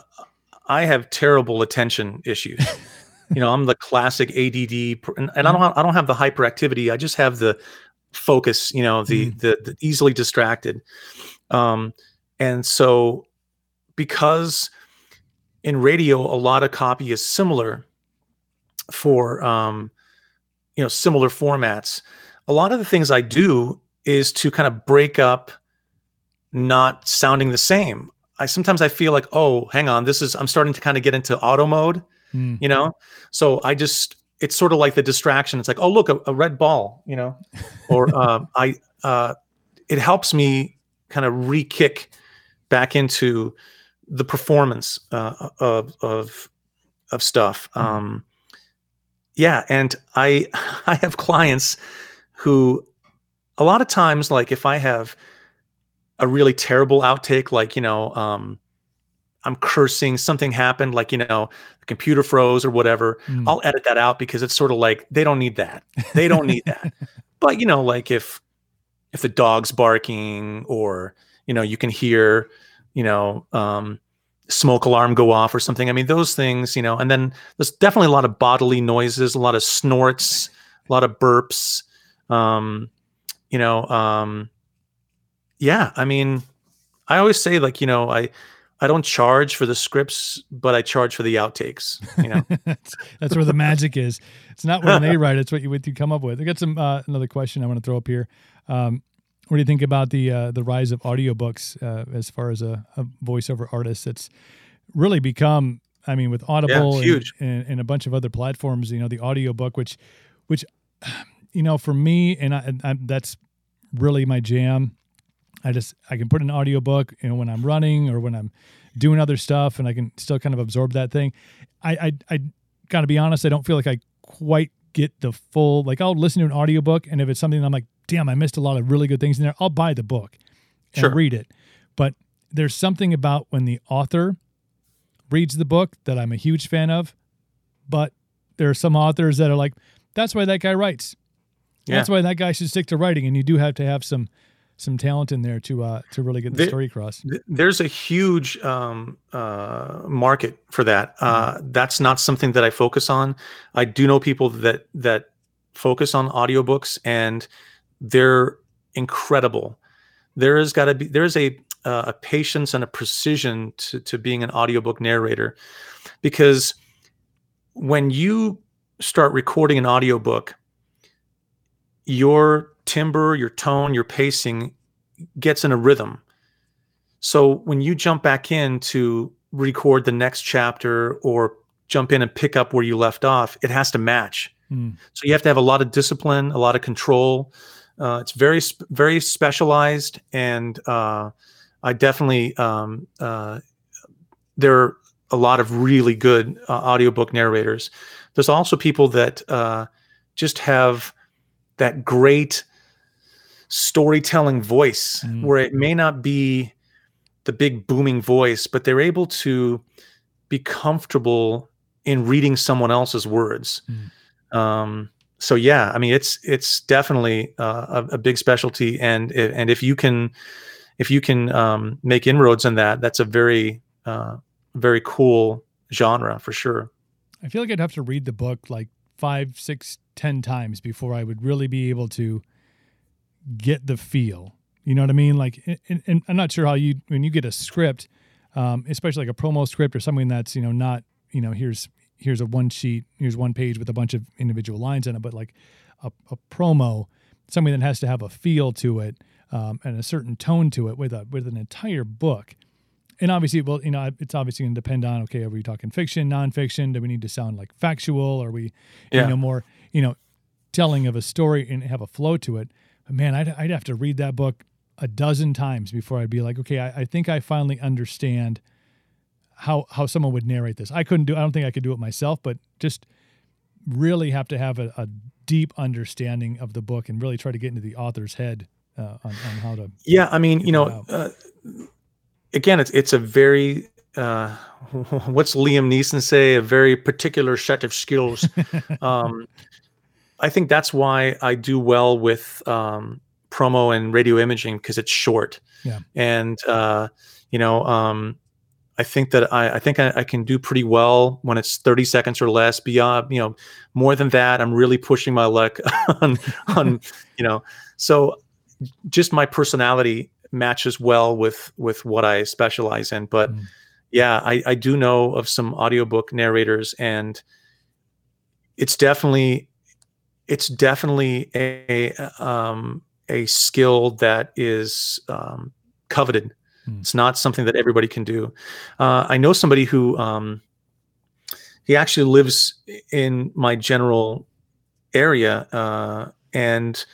I have terrible attention issues. you know, I'm the classic ADD, and, and I don't have, I don't have the hyperactivity. I just have the focus. You know, the the, the easily distracted. Um, and so because in radio a lot of copy is similar for um, you know similar formats. A lot of the things I do is to kind of break up not sounding the same. I sometimes I feel like, oh, hang on, this is I'm starting to kind of get into auto mode, Hmm. you know. So I just it's sort of like the distraction. It's like, oh, look, a, a red ball, you know, or um, I uh, it helps me kind of re-kick back into the performance uh, of of of stuff. Mhm. Um, yeah, and I I have clients who a lot of times, like if I have a really terrible outtake, like you know, um, I'm cursing, something happened, like you know, the computer froze or whatever. Hmm. I'll edit that out because it's sort of like they don't need that. They don't need that. But you know, like if if the dog's barking or you know you can hear you know um, smoke alarm go off or something. I mean those things, you know. And then there's definitely a lot of bodily noises, a lot of snorts, a lot of burps. Um, you know, um, yeah. I mean, I always say like you know I. I don't charge for the scripts, but I charge for the outtakes. You know, that's, where the magic is. It's not what they write; it's what you what you come up with. I got some uh, another question I want to throw up here. Um, what do you think about the uh, the rise of audiobooks uh, as far as a, a voiceover artist? That's really become. I mean, with Audible and, huge. And, and a bunch of other platforms, you know, the audiobook, which, which, you know, for me, and I, I, that's really my jam. I just I can put an audiobook, you know, when I'm running or when I'm doing other stuff, and I can still kind of absorb that thing. I I, I got to be honest, I don't feel like I quite get the full. Like I'll listen to an audiobook, and if it's something that I'm like, damn, I missed a lot of really good things in there, I'll buy the book and Sure. read it. But there's something about when the author reads the book that I'm a huge fan of. But there are some authors that are like, that's why that guy writes. Yeah. That's why that guy should stick to writing. And you do have to have some some talent in there to uh to really get the There- story across. Th- There's a huge um, uh, market for that. Uh, that's not something that I focus on. I do know people that that focus on audiobooks, and they're incredible. There has got to be there is a uh, a patience and a precision to to being an audiobook narrator, because when you start recording an audiobook, your timbre, your tone, your pacing gets in a rhythm. So when you jump back in to record the next chapter or jump in and pick up where you left off, it has to match. Mm. So you have to have a lot of discipline, a lot of control. Uh, it's very very specialized, and uh, I definitely um, uh, there are a lot of really good uh, audiobook narrators. There's also people that uh, just have that great storytelling voice Mm. where it may not be the big booming voice, but they're able to be comfortable in reading someone else's words. Um, so yeah, I mean, it's it's definitely uh, a, a big specialty, and and if you can if you can um, make inroads in that, that's a very uh, very cool genre for sure. I feel like I'd have to read the book like five, six, ten times before I would really be able to get the feel. You know what I mean? Like, and, and I'm not sure how you when you get a script, um, especially like a promo script or something that's you know not you know here's here's a one sheet, here's one page with a bunch of individual lines in it, but like a, a promo, something that has to have a feel to it um, and a certain tone to it with a with an entire book. And obviously, well, you know, it's obviously going to depend on okay, are we talking fiction, nonfiction? Do we need to sound like factual? Are we, Yeah. you know, more, you know, telling of a story and have a flow to it? But man, I'd, I'd have to read that book a dozen times before I'd be like, okay, I, I think I finally understand how how someone would narrate this. I couldn't do. I don't think I could do it myself, but just really have to have a, a deep understanding of the book and really try to get into the author's head uh, on, on how to. Yeah, I mean, you know, uh, again, it's it's a very uh, what's Liam Neeson say? A very particular set of skills. um, I think that's why I do well with um, promo and radio imaging because it's short. Yeah. And uh, you know, um, I think that I, I think I, I can do pretty well when it's 30 seconds or less. Beyond, you know, more than that, I'm really pushing my luck on on you know. So just my personality matches well with with what I specialize in. But Mm. yeah, I, I do know of some audiobook narrators and it's definitely it's definitely a um, a skill that is um, coveted. Hmm. It's not something that everybody can do. Uh, I know somebody who um, he actually lives in my general area, uh, and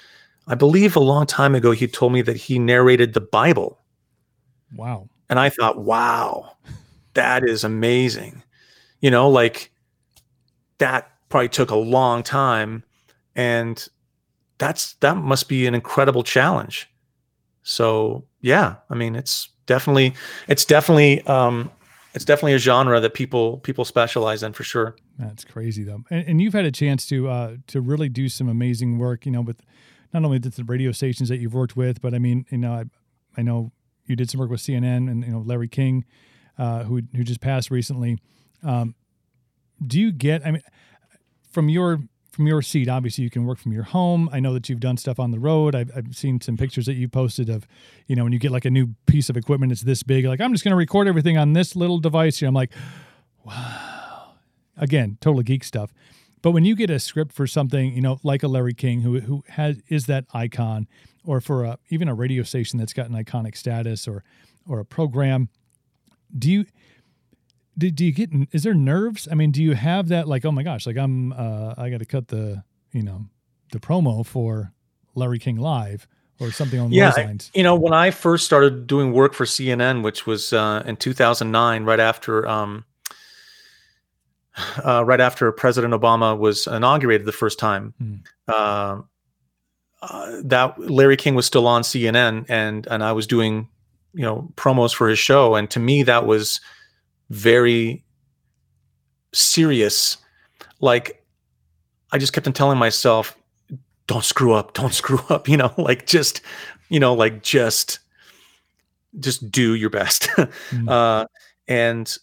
I believe a long time ago he told me that he narrated the Bible, Wow. and I thought, wow, that is amazing. You know, like that probably took a long time, and that's that must be an incredible challenge. So yeah, I mean, it's definitely it's definitely um, it's definitely a genre that people people specialize in for sure. That's crazy though, and, and you've had a chance to uh, to really do some amazing work. You know, with not only the radio stations that you've worked with, but I mean, you know, I, I know you did some work with CNN and you know Larry King, uh, who who just passed recently. Um, do you get? I mean, from your from your seat, obviously you can work from your home. I know that you've done stuff on the road. I've, I've seen some pictures that you posted of, you know, when you get like a new piece of equipment, it's this big. Like I'm just going to record everything on this little device. Know, I'm like, wow. Again, total geek stuff. But when you get a script for something, you know, like a Larry King, who who has is that icon, or for a, even a radio station that's got an iconic status, or or a program, do you do, do you get is there nerves? I mean, do you have that like, oh my gosh, like I'm uh, I got to cut the you know the promo for Larry King Live or something on Yeah, those I- lines? You know, when I first started doing work for CNN, which was uh, in 2009, right after um, uh, right after President Obama was inaugurated the first time, uh, that Larry King was still on CNN, and and I was doing you know promos for his show, and to me that was very serious. Like I just kept on telling myself, don't screw up, don't screw up, you know, like just, you know, like just, just do your best. mm. uh, and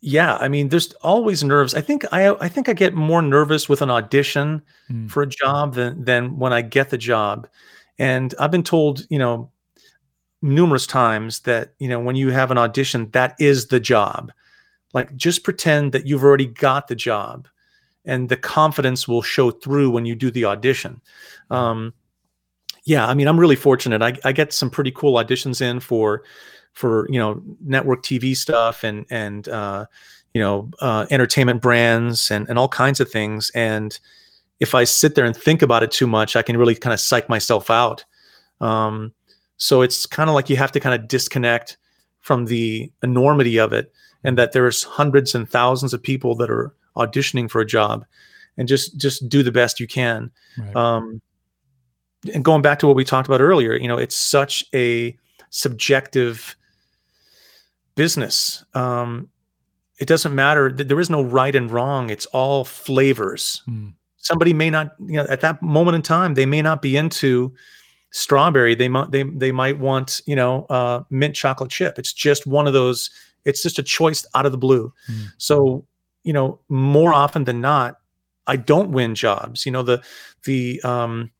yeah, I mean, there's always nerves. I think I, I think I get more nervous with an audition mm. for a job than than when I get the job. And I've been told, you know, numerous times that you know when you have an audition, that is the job. Like, just pretend that you've already got the job and the confidence will show through when you do the audition. Um, yeah, I mean, I'm really fortunate. I, I get some pretty cool auditions in for for you know network TV stuff and and uh, you know uh, entertainment brands and and all kinds of things. And if I sit there and think about it too much, I can really kind of psych myself out. Um, so it's kind of like you have to kind of disconnect from the enormity of it, and that there's hundreds and thousands of people that are auditioning for a job and just just do the best you can right. um, and going back to what we talked about earlier you know it's such a subjective business um, it doesn't matter there is no right and wrong it's all flavors mm. somebody may not you know at that moment in time they may not be into strawberry they might they, they might want you know uh, mint chocolate chip it's just one of those it's just a choice out of the blue mm. so you know, more often than not, I don't win jobs. You know, the the um,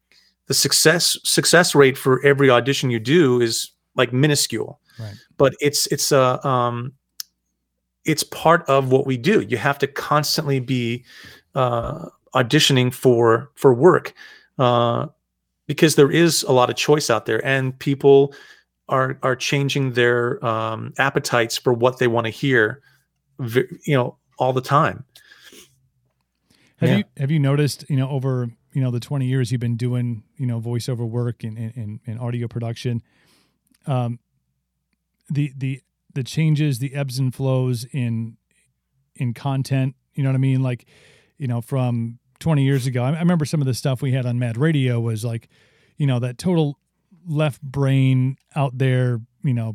the success success rate for every audition you do is like minuscule, right. but it's it's a uh, um, it's part of what we do. You have to constantly be uh, auditioning for for work uh, because there is a lot of choice out there, and people are are changing their um, appetites for what they want to hear. You know, all the time. Have yeah. you have you noticed, you know, over you know the 20 years you've been doing, you know, voiceover work and and, and audio production, um, the the the changes, the ebbs and flows in in content. You know what I mean? Like, you know, from 20 years ago, I, remember some of the stuff we had on Mad Radio was like, you know, that total left brain out there, you know,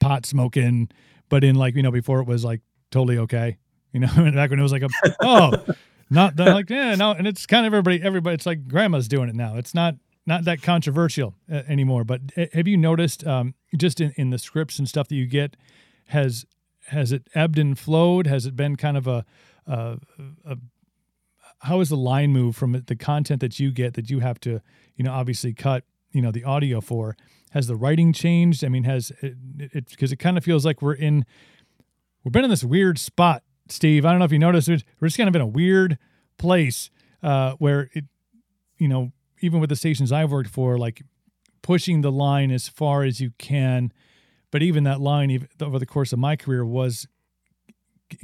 pot smoking, but in like, you know, before it was like totally okay. You know, back when it was like a oh, not that like yeah no, and it's kind of everybody everybody. It's like grandma's doing it now. It's not not that controversial uh, anymore. But uh, have you noticed um, just in, in the scripts and stuff that you get has has it ebbed and flowed? Has it been kind of a, a, a how is the line move from the content that you get that you have to you know obviously cut you know the audio for? Has the writing changed? I mean, has it because it, it kind of feels like we're in we've been in this weird spot Steve. I don't know if you noticed, we're just kind of in a weird place uh, where it, you know, even with the stations I've worked for, like pushing the line as far as you can. But even that line, over the course of my career, was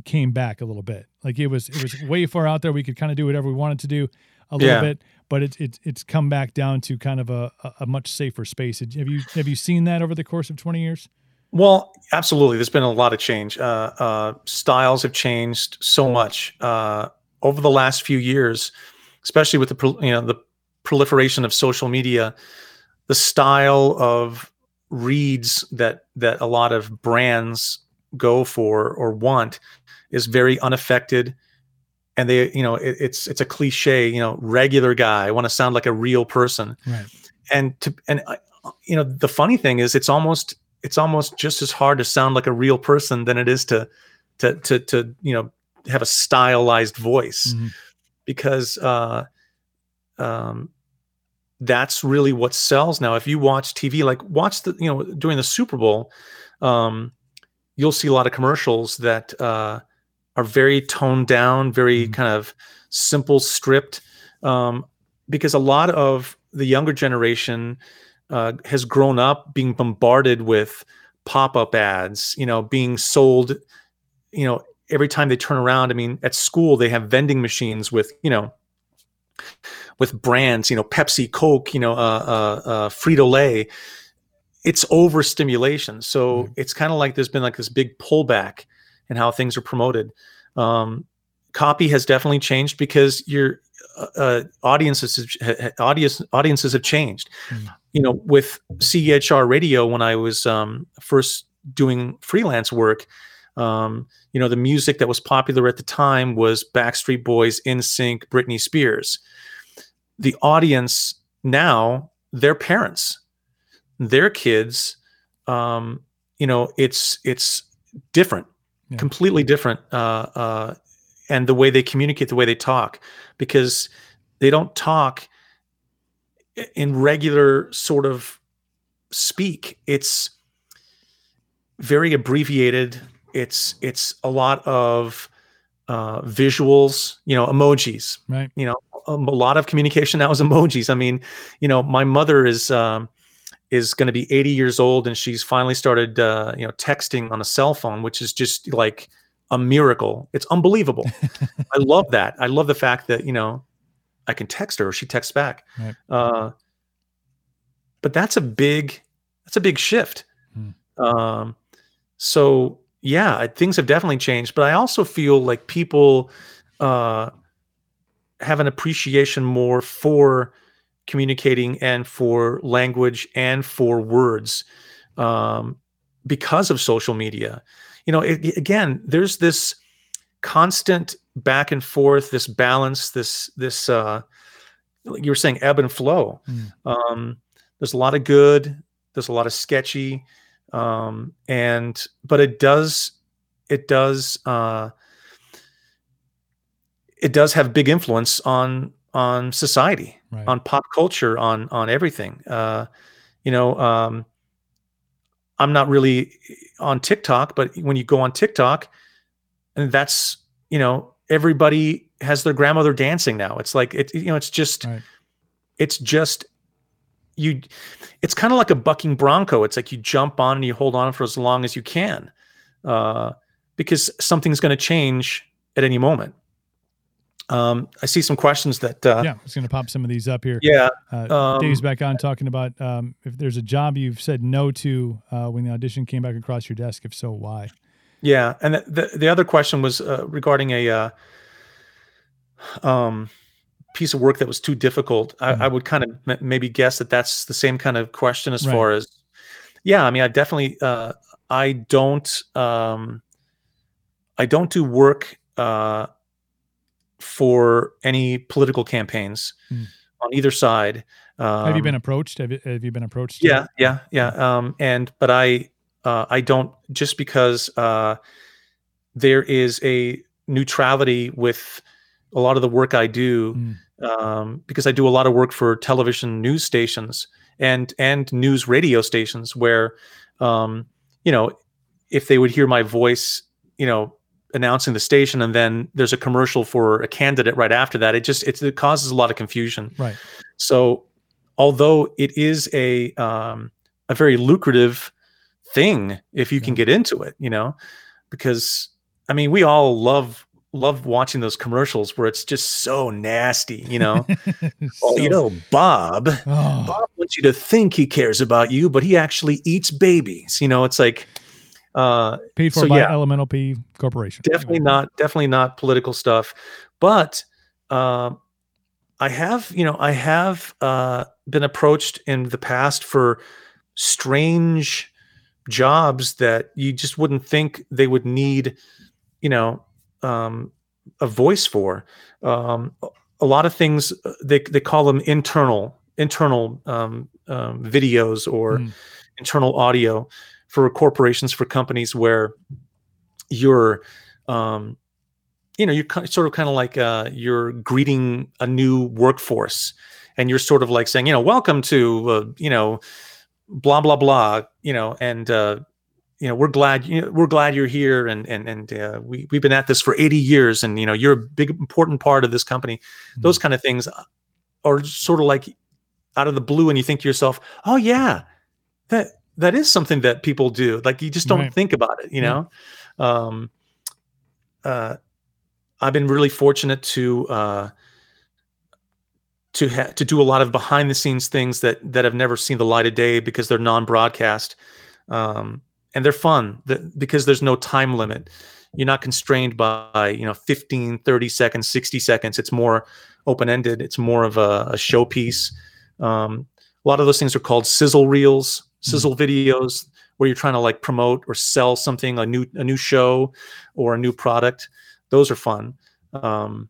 came back a little bit. Like it was, it was way far out there. We could kind of do whatever we wanted to do a little yeah. bit, but it's it's it's come back down to kind of a, a much safer space. Have you have you seen that over the course of twenty years? Well, absolutely. There's been a lot of change. Uh, uh, styles have changed so much uh, over the last few years, especially with the you know the proliferation of social media. The style of reads that that a lot of brands go for or want is very unaffected, and they you know it, it's it's a cliche. You know, regular guy. I want to sound like a real person, right. and to and uh, you know the funny thing is it's almost it's almost just as hard to sound like a real person than it is to to to to you know have a stylized voice mm-hmm. because uh um that's really what sells now if you watch tv like watch the you know during the super bowl um you'll see a lot of commercials that uh are very toned down very mm-hmm. kind of simple stripped um because a lot of the younger generation uh, has grown up being bombarded with pop-up ads you know being sold you know every time they turn around i mean at school they have vending machines with you know with brands you know pepsi coke you know uh, uh, uh frito-lay it's overstimulation. So mm-hmm. it's kind of like there's been like this big pullback in how things are promoted. Um, copy has definitely changed because your uh, uh audiences audience audiences have changed. Mm you know, with CHR radio when I was um, first doing freelance work, um, you know, the music that was popular at the time was Backstreet Boys, NSYNC, Britney Spears. the audience now their parents their kids um, you know it's it's different Yeah. completely different uh, uh, and the way they communicate the way they talk because they don't talk in regular sort of speak it's very abbreviated it's it's a lot of uh, visuals you know emojis Right. you know um, a lot of communication now is emojis i mean you know my mother is um, is going to be 80 years old and she's finally started uh, you know texting on a cell phone which is just like a miracle. It's unbelievable. I love that. I love the fact that you know i can text her or she texts back. Right. uh, but that's a big that's a big shift. Hmm. um, so yeah things have definitely changed but i also feel like people uh, have an appreciation more for communicating and for language and for words um, because of social media. You know it, again there's this constant back and forth this balance this this uh like you were saying ebb and flow. Mm. um there's a lot of good there's a lot of sketchy um and but it does it does uh it does have big influence on on society Right. on pop culture on on everything uh you know um i'm not really on tiktok but when you go on tiktok and that's you know everybody has their grandmother dancing now it's like it you know it's just Right. it's just you it's kind of like a bucking bronco it's like you jump on and you hold on for as long as you can uh because something's going to change at any moment um i see some questions that uh yeah, I was going to pop some of these up here. yeah Uh, um, Dave's back on talking about um, if there's a job you've said no to uh, when the audition came back across your desk. If so, why? Yeah, and the the, the other question was uh, regarding a uh, um, piece of work that was too difficult. I, I would kind of m- maybe guess that that's the same kind of question as Right. far as. Yeah, I mean, I definitely uh, I don't um, I don't do work uh, for any political campaigns Hmm. on either side. Um, have you been approached? Have you, have you been approached? yeah yeah yeah um and but i uh i don't just because uh there is a neutrality with a lot of the work i do Mm. um because i do a lot of work for television news stations and and news radio stations where um you know if they would hear my voice you know announcing the station and then there's a commercial for a candidate right after that it just it, it causes a lot of confusion Right. so, although it is a um, a very lucrative thing if you can get into it, you know, because I mean, we all love love watching those commercials where it's just so nasty, you know. oh, you know, Bob. Oh, Bob wants you to think he cares about you, but he actually eats babies. You know, it's like uh, paid for so, by yeah. Elemental P Corporation. definitely not definitely not political stuff but um i have you know i have uh been approached in the past for strange jobs that you just wouldn't think they would need you know um a voice for um a- a lot of things uh, they they call them internal internal um, um videos or Mm. internal audio for corporations for companies where you're um you know you're sort of kind of like uh you're greeting a new workforce. And you're sort of like saying you know welcome to uh, you know blah blah blah you know and uh you know we're glad you know, we're glad you're here and and and uh, we we've been at this for 80 years and you know you're a big important part of this company. Those kind of things are sort of like out of the blue and you think to yourself oh yeah that that is something that people do like you just don't Right. think about it you Yeah. know? Um uh i've been really fortunate to uh to ha- to do a lot of behind the scenes things that that have never seen the light of day because they're non-broadcast um and they're fun because there's no time limit. You're not constrained by you know 15 30 seconds 60 seconds. It's more open-ended. It's more of a, a showpiece. Um, a lot of those things are called sizzle reels sizzle videos where you're trying to like promote or sell something a new a new show or a new product those are fun um,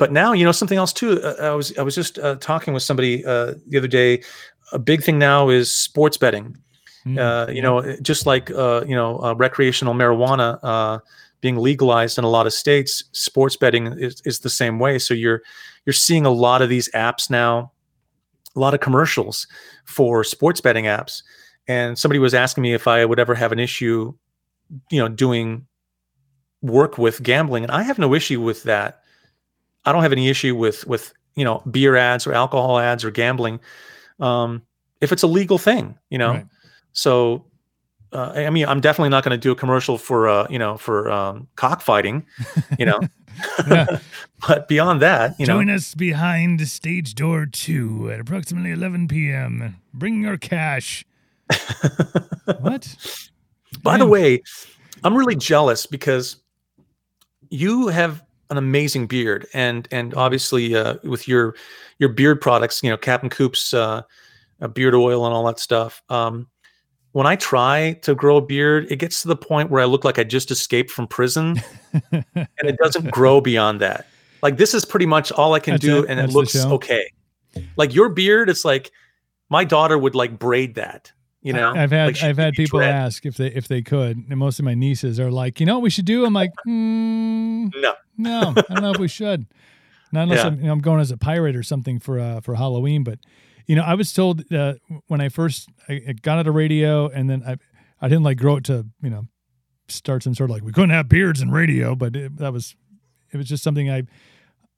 but now you know something else too. Uh, I was I was just uh, talking with somebody uh, the other day. A big thing now is sports betting. Mm, you know, just like uh, you know recreational marijuana uh, being legalized in a lot of states, sports betting is, is the same way. So you're you're seeing a lot of these apps now, a lot of commercials for sports betting apps. And somebody was asking me if I would ever have an issue, you know, doing work with gambling, and I have no issue with that. I don't have any issue with with you know beer ads or alcohol ads or gambling, um, if it's a legal thing, you know. Right. So uh, I mean, I'm definitely not going to do a commercial for, uh, you know, for um, cockfighting, you know. but beyond that, you join know, Join us behind stage door two at approximately 11 p.m. Bring your cash. what? By Man. the way, I'm really jealous because you have an amazing beard, and and obviously uh, with your your beard products, you know, Captain Coop's uh, beard oil and all that stuff. Um, when I try to grow a beard, it gets to the point where I look like I just escaped from prison and it doesn't grow beyond that. Like this is pretty much all I can That's do it. and That's it looks okay. Like your beard, it's like my daughter would like braid that. You know, I've had like I've had people dread. ask if they if they could, and most of my nieces are like, you know what we should do? I'm like, mm, no, no, I don't know if we should. Not unless yeah. I'm, you know, I'm going as a pirate or something for uh, for Halloween, but you know, I was told uh, when I first I got out of radio, and then I I didn't like grow it to you know start some sort of like we couldn't have beards in radio, but it, that was it was just something I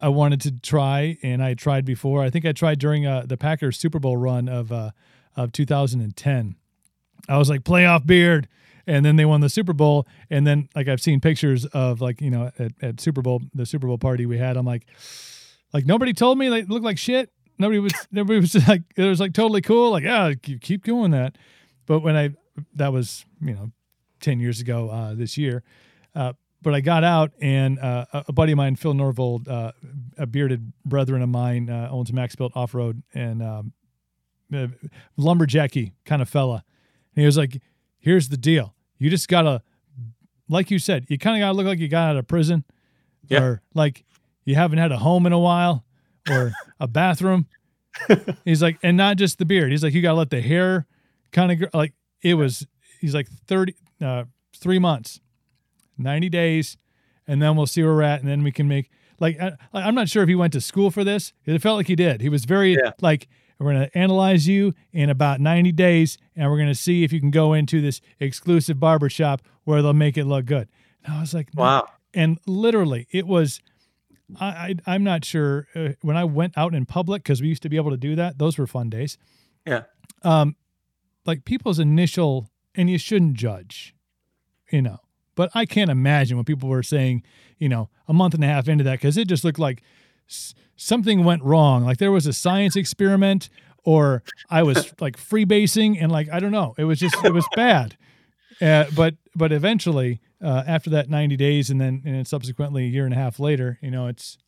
I wanted to try, and I tried before. I think I tried during uh, the Packers Super Bowl run of uh, of 2010. I was like playoff beard, and then they won the Super Bowl, and then like I've seen pictures of like you know at, at Super Bowl the Super Bowl party we had. I'm like, like nobody told me they looked like shit nobody was nobody was like it was like totally cool. Like yeah, you keep doing that. But when I that was you know ten years ago uh, this year. Uh, but I got out, and uh, a buddy of mine, Phil Norvold, uh, a bearded brethren of mine, uh, owns Max Built Off Road and um, lumberjacky kind of fella. And he was like, "Here's the deal: you just gotta, like you said, you kind of gotta look like you got out of prison, yeah. or like you haven't had a home in a while, or a bathroom. he's like, and not just the beard. He's like, you gotta let the hair kind of like it was. He's like thirty, uh, three months, ninety days, and then we'll see where we're at, and then we can make like I, I'm not sure if he went to school for this. It felt like he did. He was very yeah. like we're going to analyze you in about 90 days and we're going to see if you can go into this exclusive barbershop where they'll make it look good. And I was like, no. wow. And literally, it was I, I am not sure uh, when I went out in public because we used to be able to do that. Those were fun days. Yeah. Um, like people's initial, and you shouldn't judge, you know. But I can't imagine what people were saying, you know, a month and a half into that because it just looked like s- something went wrong. Like there was a science experiment, or I was like freebasing, and like I don't know, it was just it was bad. Uh, but but eventually, uh, after that 90 days and then and then subsequently a year and a half later, you know, it's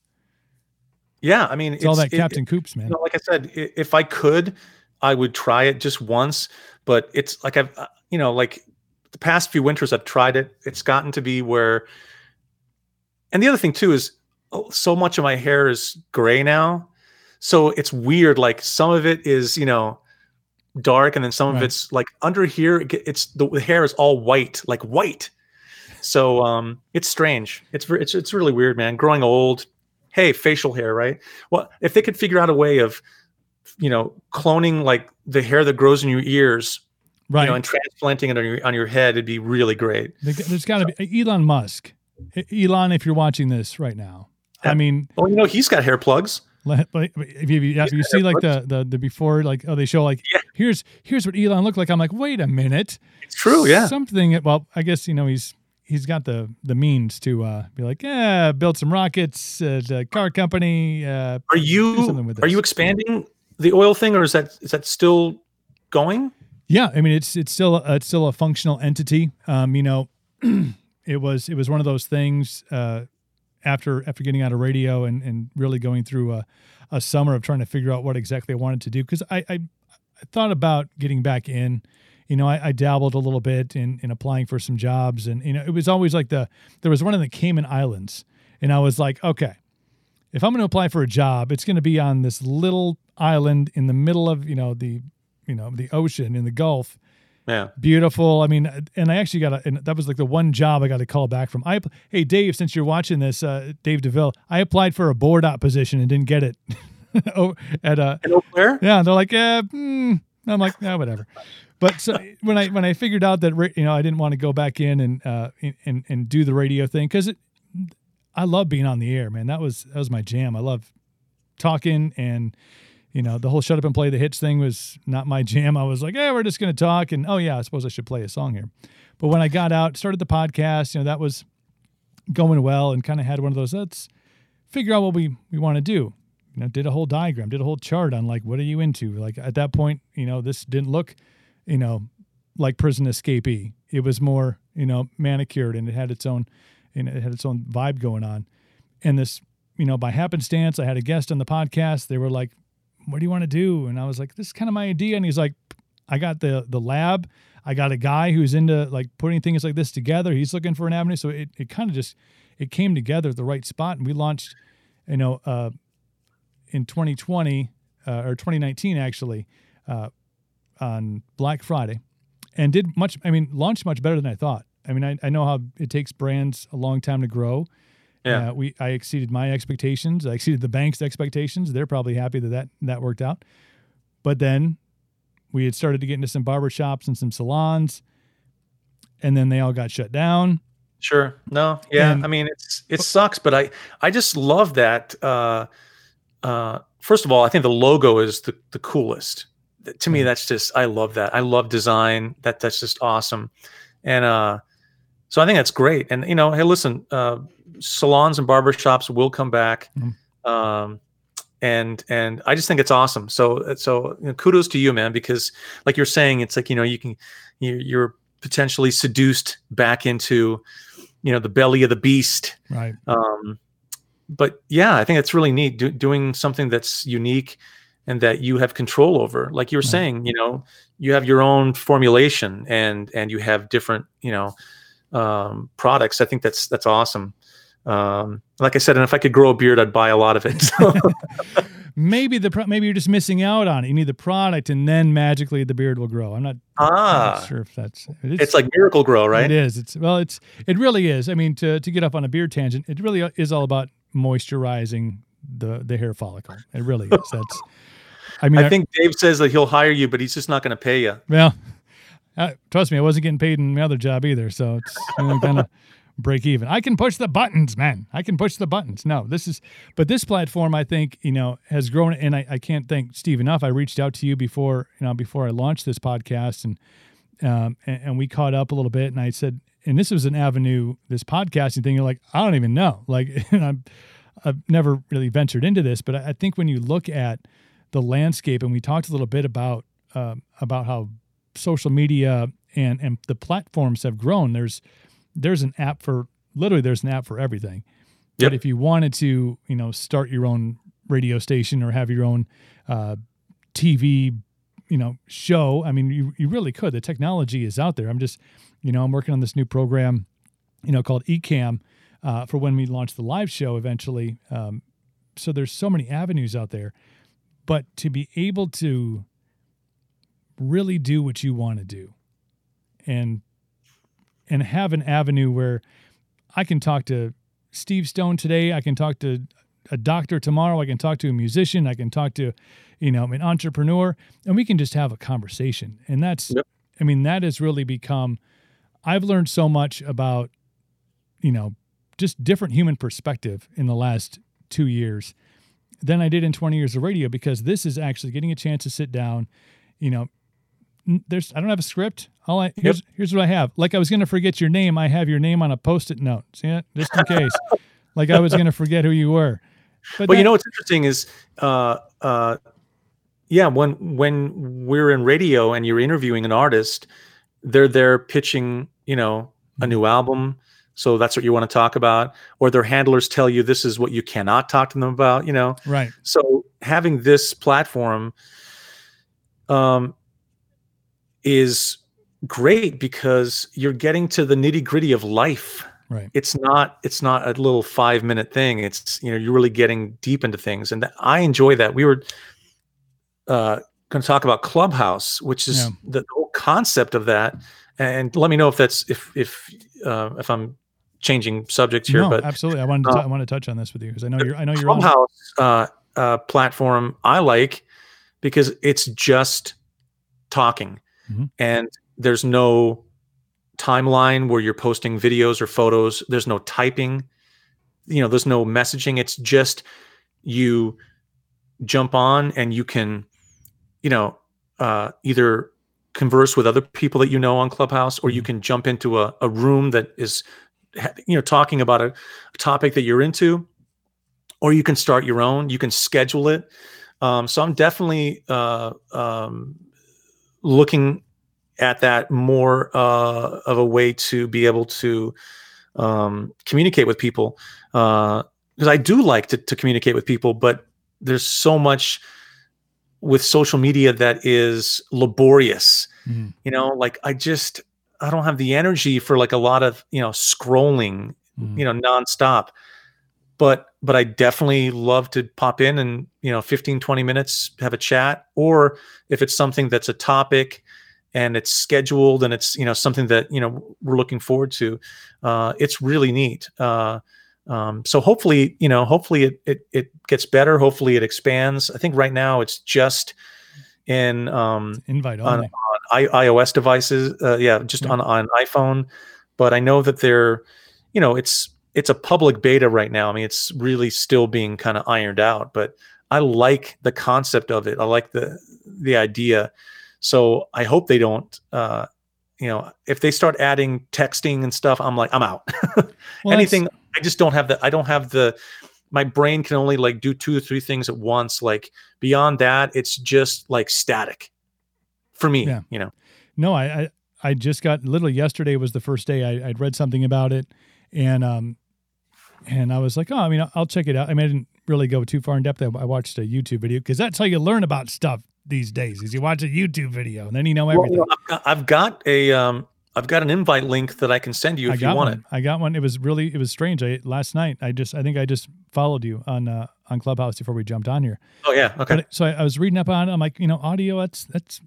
yeah, I mean, it's, it's all that it, Captain Coops, man. You know, like I said, if I could, I would try it just once, but it's like I've, uh, you know, like the past few winters I've tried it. It's gotten to be where, and the other thing too is oh, so much of my hair is gray now. So it's weird. Like some of it is, you know, dark and then some right. of it's like under here, it's the hair is all white, like white. So um, it's strange. It's it's it's really weird, man. Growing old. Hey, facial hair, right? Well, if they could figure out a way of, you know, cloning like the hair that grows in your ears, right, you know, and transplanting it on your on your head, it'd be really great. There's got to be Elon Musk. Elon, if you're watching this right now, yeah. I mean, well, you know, he's got hair plugs. If you, if you see like the, the the before, like oh, they show like yeah. here's here's what Elon looked like. I'm like, wait a minute, it's true, yeah. Something. Well, I guess you know he's he's got the the means to uh, be like, yeah, build some rockets, uh, a car company. Uh, are you are you expanding the oil thing, or is that is that still going? Yeah, I mean it's it's still a, it's still a functional entity. Um, you know, it was it was one of those things uh, after after getting out of radio and and really going through a, a summer of trying to figure out what exactly I wanted to do because I, I I thought about getting back in you know, I, I, dabbled a little bit in, in applying for some jobs. And, you know, it was always like the, there was one in the Cayman Islands. And I was like, okay, if I'm going to apply for a job, it's going to be on this little island in the middle of you know the you know the ocean in the Gulf. Yeah, beautiful. I mean, and I actually got a, and that was like the one job I got a call back from. I hey Dave, since you're watching this, uh, Dave Deville, I applied for a board op position and didn't get it. oh, at uh, Eau Claire? Yeah, they're like, yeah, mm. I'm like, yeah, whatever. But so when I when I figured out that you know I didn't want to go back in and uh and and do the radio thing because I love being on the air, man. That was that was my jam. I love talking and you know the whole shut up and play the hits thing was not my jam. I was like, yeah, we're just gonna talk and oh yeah, I suppose I should play a song here. But when I got out, started the podcast, you know that was going well and kind of had one of those let's figure out what we we want to do you know did a whole diagram did a whole chart on like what are you into like at that point you know this didn't look you know, like prison escapee. It was more, you know, manicured and it had its own, and it had its own vibe going on. And this, you know, by happenstance, I had a guest on the podcast. They were like, "What do you want to do?" And I was like, "This is kind of my idea." And he's like, "I got the the lab. I got a guy who's into like putting things like this together. He's looking for an avenue." So it it kind of just it came together at the right spot, and we launched, you know, uh, in 2020 uh, or 2019 actually. Uh, on Black Friday and did much, I mean, launched much better than I thought. I mean, I, I know how it takes brands a long time to grow. Yeah. Uh, we I exceeded my expectations. I exceeded the bank's expectations. They're probably happy that that, that worked out. But then we had started to get into some barber shops and some salons, and then they all got shut down. Sure. No. Yeah. And, I mean, it's it sucks, but I I just love that. Uh, uh, first of all, I think the logo is the the coolest to me that's just i love that. I love design. That that's just awesome. And uh so i think that's great. And you know hey listen uh salons and barbershops will come back mm-hmm. um and and i just think it's awesome. So so you know, kudos to you man because like you're saying it's like you know you can you're, you're potentially seduced back into you know the belly of the beast. Right. Um but yeah i think it's really neat do, doing something that's unique and that you have control over. Like you were saying you know you have your own formulation and and you have different you know um, products. I think that's that's awesome. Um, like i said and if i could grow a beard i'd buy a lot of it so. maybe the pro- maybe you're just missing out on it. You need the product and then magically the beard will grow. I'm not, ah, I'm not sure if that's it's, it's like miracle grow right? It is. It's well it's it really is. I mean to to get up on a beard tangent it really is all about moisturizing the the hair follicle. It really is. That's I mean, I think Dave says that he'll hire you, but he's just not going to pay you. Well, uh, trust me, I wasn't getting paid in my other job either, so it's you know, kind of break even. I can push the buttons, man. I can push the buttons. No, this is, but this platform, I think, you know, has grown, and I, I can't thank Steve enough. I reached out to you before, you know, before I launched this podcast, and um, and, and we caught up a little bit, and I said, and this was an avenue, this podcasting thing. You're like, I don't even know, like, I'm, I've never really ventured into this, but I, I think when you look at the landscape, and we talked a little bit about uh, about how social media and and the platforms have grown. There's there's an app for literally there's an app for everything. Yep. But if you wanted to, you know, start your own radio station or have your own uh, TV, you know, show, I mean, you you really could. The technology is out there. I'm just, you know, I'm working on this new program, you know, called Ecamm uh, for when we launch the live show eventually. Um, so there's so many avenues out there but to be able to really do what you want to do and and have an avenue where I can talk to Steve Stone today, I can talk to a doctor tomorrow, I can talk to a musician, I can talk to, you know, an entrepreneur, and we can just have a conversation. And that's yep. I mean, that has really become I've learned so much about, you know, just different human perspective in the last two years than I did in 20 years of radio because this is actually getting a chance to sit down. You know, there's I don't have a script. All I here's yep. here's what I have. Like I was gonna forget your name, I have your name on a post-it note. See it? Just in case. like I was gonna forget who you were. But well, that, you know what's interesting is uh uh yeah, when when we're in radio and you're interviewing an artist, they're there pitching, you know, a new album, so that's what you want to talk about or their handlers tell you this is what you cannot talk to them about you know right so having this platform um is great because you're getting to the nitty gritty of life Right. It's not it's not a little five minute thing. It's you know you're really getting deep into things, and that, I enjoy that. We were uh, going to talk about Clubhouse, which is Yeah. the whole concept of that. And let me know if that's if if uh, if I'm changing subjects here, no, but absolutely. I wanted to uh, t- I want to touch on this with you because I know you're I know you're on. Clubhouse uh, uh, platform I like because it's just talking, Mhm. and there's no timeline where you're posting videos or photos. There's no typing, you know. There's no messaging. It's just you jump on and you can, you know, uh, either converse with other people that you know on Clubhouse, or you Mhm. can jump into a, a room that is, you know, talking about a, a topic that you're into, or you can start your own. You can schedule it. Um, so I'm definitely uh, um, looking at that more uh, of a way to be able to um, communicate with people because I do like to, to communicate with people, but there's so much with social media that is laborious. Mhm. You know, like I just I don't have the energy for like a lot of you know scrolling Mhm. you know nonstop. But but i definitely love to pop in and you know 15 20 minutes have a chat. Or if it's something that's a topic and it's scheduled and it's you know something that you know we're looking forward to uh it's really neat. Uh um so hopefully you know hopefully it it, it gets better. Hopefully it expands. I think right now it's just in um Invite on-. I, iOS devices. Uh, yeah, just Yeah. on on iPhone. But I know that they're, you know, it's it's a public beta right now. I mean, it's really still being kind of ironed out. But I like the concept of it. I like the the idea. So I hope they don't. Uh, you know, if they start adding texting and stuff, I'm like, I'm out. Well, Anything. I just don't have the. I don't have the. My brain can only like do two or three things at once. Like beyond that, it's just like static. For me, Yeah. you know. No, I, I I just got literally yesterday was the first day I, I'd read something about it, and um, and I was like, oh, I mean, I'll check it out. I mean, I didn't really go too far in depth. I, I watched a YouTube video because that's how you learn about stuff these days. Is you watch a YouTube video and then you know everything. know, I've, got, I've got a um, I've got an invite link that I can send you if you want one. it. I got one. It was really it was strange. I last night I just I think I just followed you on uh, on Clubhouse before we jumped on here. Oh yeah, okay. But so I, I was reading up on it. I'm like, you know, audio. That's that's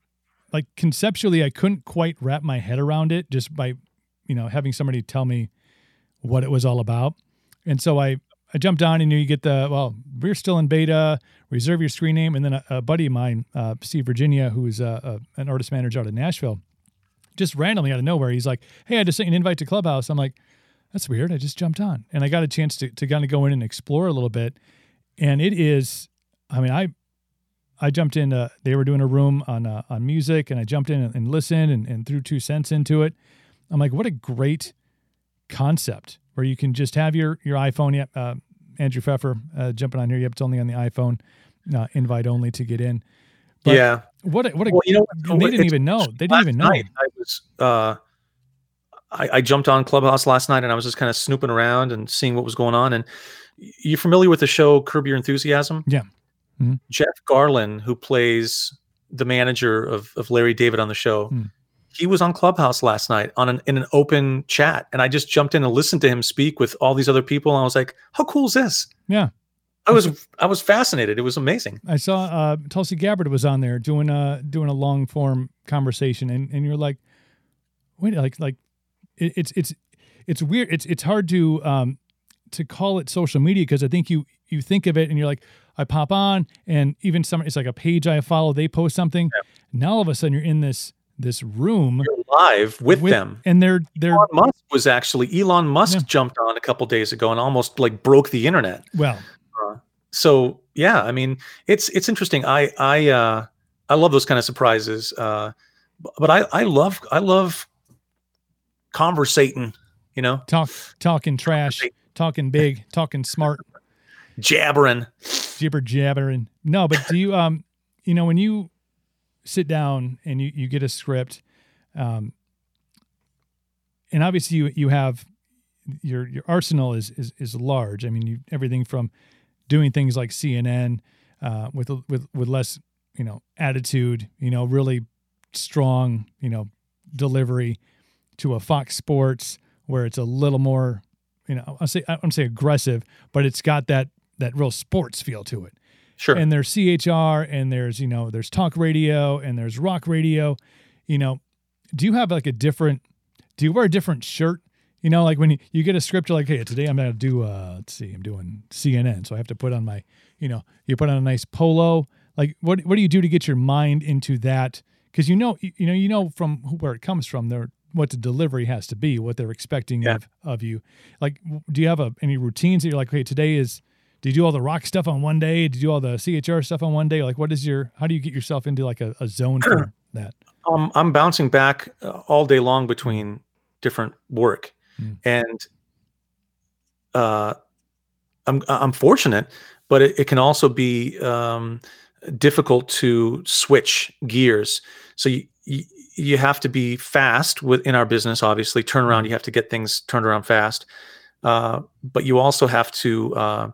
like conceptually, I couldn't quite wrap my head around it just by, you know, having somebody tell me what it was all about. And so I I jumped on and you get the well, we're still in beta. Reserve your screen name, and then a, a buddy of mine, uh, Steve Virginia, who's uh, uh, an artist manager out of Nashville, just randomly out of nowhere, he's like, "Hey, I just sent you an invite to Clubhouse." I'm like, "That's weird." I just jumped on, and I got a chance to to kind of go in and explore a little bit. And it is, I mean, I I jumped in. Uh, they were doing a room on uh, on music, and I jumped in and, and listened and, and threw two cents into it. I'm like, what a great concept where you can just have your your iPhone. Yep, uh, Andrew Pfeffer uh, jumping on here. Yep, it's only on the iPhone, uh, invite only to get in. But yeah. What a, what a Well, you know, they didn't even know. They didn't even know. I was uh, I, I jumped on Clubhouse last night and I was just kind of snooping around and seeing what was going on. And y- you familiar with the show Curb Your Enthusiasm? Yeah. Mhm. Jeff Garlin, who plays the manager of, of Larry David on the show, Hmm. he was on Clubhouse last night on an in an open chat, and I just jumped in and listened to him speak with all these other people. And I was like, "How cool is this?" Yeah. I was I was fascinated. It was amazing. I saw uh, Tulsi Gabbard was on there doing a doing a long form conversation, and, and you're like, wait, like like it, it's it's it's weird. It's it's hard to um to call it social media because I think you you think of it and you're like, I pop on, and even some it's like a page I follow, they post something. Now all of a sudden you're in this this room You're live with, them. and they're they're Elon Musk was actually Elon Musk Yeah. jumped on a couple days ago and almost like broke the internet. well, So yeah, I mean it's it's interesting. I I uh I love those kind of surprises. Uh but I I love I love conversating, you know, talk talking trash, talking big, talking smart. jabbering. jibber jabbering. No, but do you um you know when you sit down and you you get a script um and obviously you you have your your arsenal is is is large. I mean, you everything from doing things like CNN uh with with with less, you know, attitude, you know, really strong, you know, delivery to a Fox Sports where it's a little more you know, I say I don't say aggressive, but it's got that that real sports feel to it. Sure. And there's CHR and there's, you know, there's talk radio and there's rock radio. You know, do you have like a different do you wear a different shirt? You know, like when you, you get a script, you're like, hey, today I'm gonna do uh let's see, I'm doing CNN. So I have to put on my, you know, you put on a nice polo. Like what what do you do to get your mind into that? Because you know you know, you know from where it comes from, there what the delivery has to be, what they're expecting Yeah. of, of you. Like do you have a any routines that you're like, hey, today is do you do all the rock stuff on one day? Do you do all the CHR stuff on one day? Like, what is your? How do you get yourself into like a, a zone for that? Um, I'm bouncing back uh, all day long between different work, Mm. and uh, I'm I'm fortunate, but it, it can also be um, difficult to switch gears. So you, you you have to be fast within our business. Obviously, turnaround. You have to get things turned around fast, uh, but you also have to uh,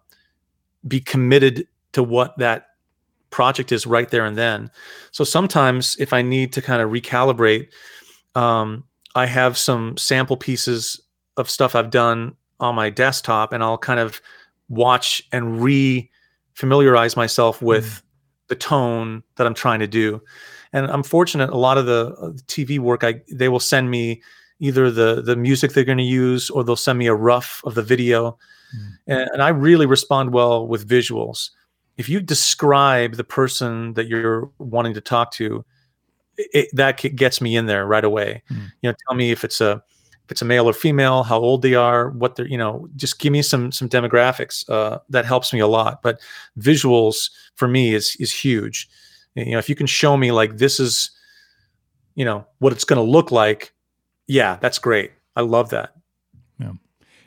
be committed to what that project is right there and then. So sometimes if I need to kind of recalibrate, um, I have some sample pieces of stuff I've done on my desktop, and I'll kind of watch and re familiarize myself with the tone that I'm trying to do. And I'm fortunate. A lot of the uh, TV work, I they will send me either the the music they're going to use, or they'll send me a rough of the video. Mm. And, and I really respond well with visuals. If you describe the person that you're wanting to talk to, it, that gets me in there right away. Mm. You know, tell me if it's a if it's a male or female, how old they are, what they're, you know, just give me some some demographics. Uh, that helps me a lot. But visuals for me is is huge. You know, if you can show me like this is, you know, what it's going to look like, yeah, that's great. I love that. Yeah.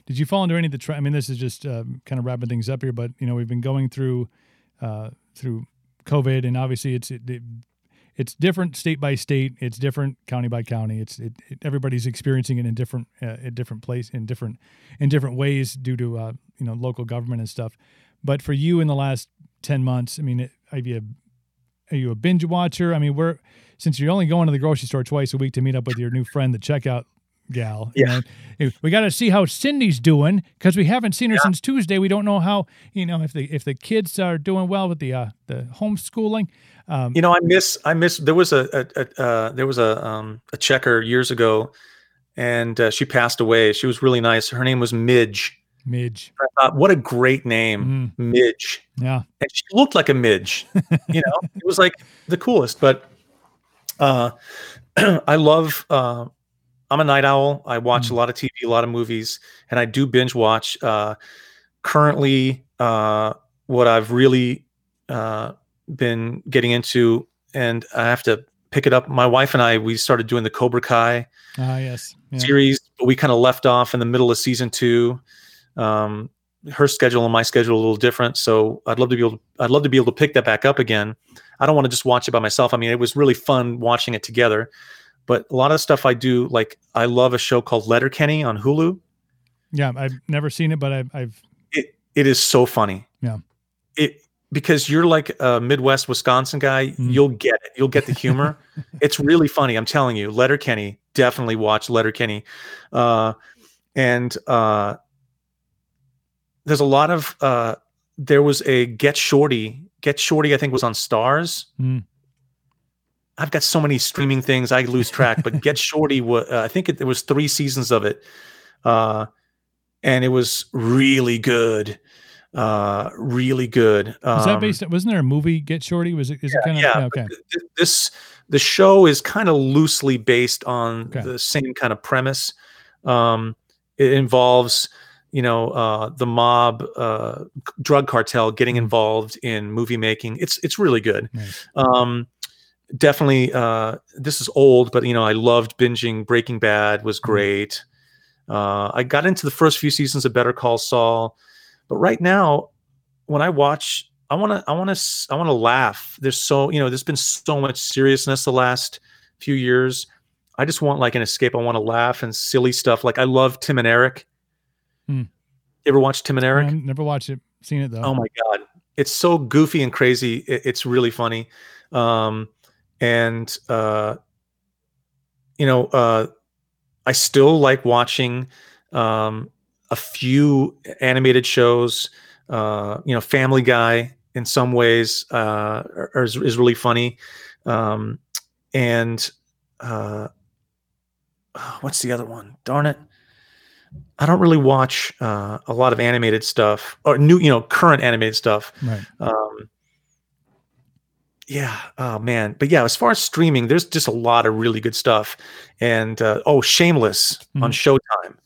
Did you fall into any of the? Tra- I mean, this is just um, kind of wrapping things up here, but you know, we've been going through uh, through COVID, and obviously, it's it, it, it's different state by state. It's different county by county. It's it, it, everybody's experiencing it in different uh, different place in different in different ways due to uh, you know local government and stuff. But for you in the last ten months, I mean, are you a, are you a binge watcher? I mean, we're since you're only going to the grocery store twice a week to meet up with your new friend, the checkout gal. you Yeah. know, we got to see how Cindy's doing because we haven't seen her Yeah. since Tuesday. We don't know how you know if the if the kids are doing well with the uh, the homeschooling. Um, You know, I miss I miss. There was a, a, a uh, there was a um, a checker years ago, and uh, she passed away. She was really nice. Her name was Midge. Midge, I thought, what a great name, Mm, Midge. yeah, and she looked like a midge. You know, it was like the coolest. But uh, I love. Uh, I'm a night owl. I watch Mm. a lot of TV, a lot of movies, and I do binge watch. Uh, currently, uh, what I've really uh, been getting into, and I have to pick it up. My wife and I, we started doing the Cobra Kai ah, yes, yeah. series, but we kind of left off in the middle of season two. Um, her schedule and my schedule are a little different, so I'd love to be able. To, I'd love to be able to pick that back up again. I don't want to just watch it by myself. I mean, it was really fun watching it together, but a lot of stuff I do, like I love a show called Letterkenny on Hulu. yeah. I've never seen it, but I've, I've It it is so funny. Yeah. It because you're like a Midwest Wisconsin guy, Mm. you'll get it. You'll get the humor. it's really funny. I'm telling you. Letterkenny, definitely watch Letterkenny. Uh, and uh, there's a lot of uh, there was a Get Shorty. Get Shorty, I think, was on Starz. Mm. I've got so many streaming things I lose track, but Get Shorty was uh, I think it, there was three seasons of it, uh, and it was really good, uh, really good. was that Um, based? Wasn't there a movie Get Shorty? Was it? Is it kind of yeah, okay? th- th- this the show is kind of loosely based on Okay. the same kind of premise. Um, it involves, you know, uh, the mob, uh, drug cartel getting Mhm. involved in movie making. It's it's really good. Nice. Um, definitely, uh, this is old, but you know, I loved binging. Breaking Bad was Mhm. great. Uh, I got into the first few seasons of Better Call Saul, but right now, when I watch, I want to, I want to, I want to laugh. There's so, you know, there's been so much seriousness the last few years. I just want like an escape. I want to laugh and silly stuff. Like I love Tim and Eric. Hmm. You ever watch Tim and Eric? Never watched it. Seen it though. Oh my god, it's so goofy and crazy. It, it's really funny, um, and uh, you know, uh, I still like watching um, a few animated shows. Uh, you know, Family Guy in some ways uh, is, is really funny. Um, and uh, what's the other one? Darn it. I don't really watch uh, a lot of animated stuff or new, you know, current animated stuff. Right. Um, yeah. Oh man. But yeah, as far as streaming, there's just a lot of really good stuff. And uh, oh, Shameless Mhm. on Showtime.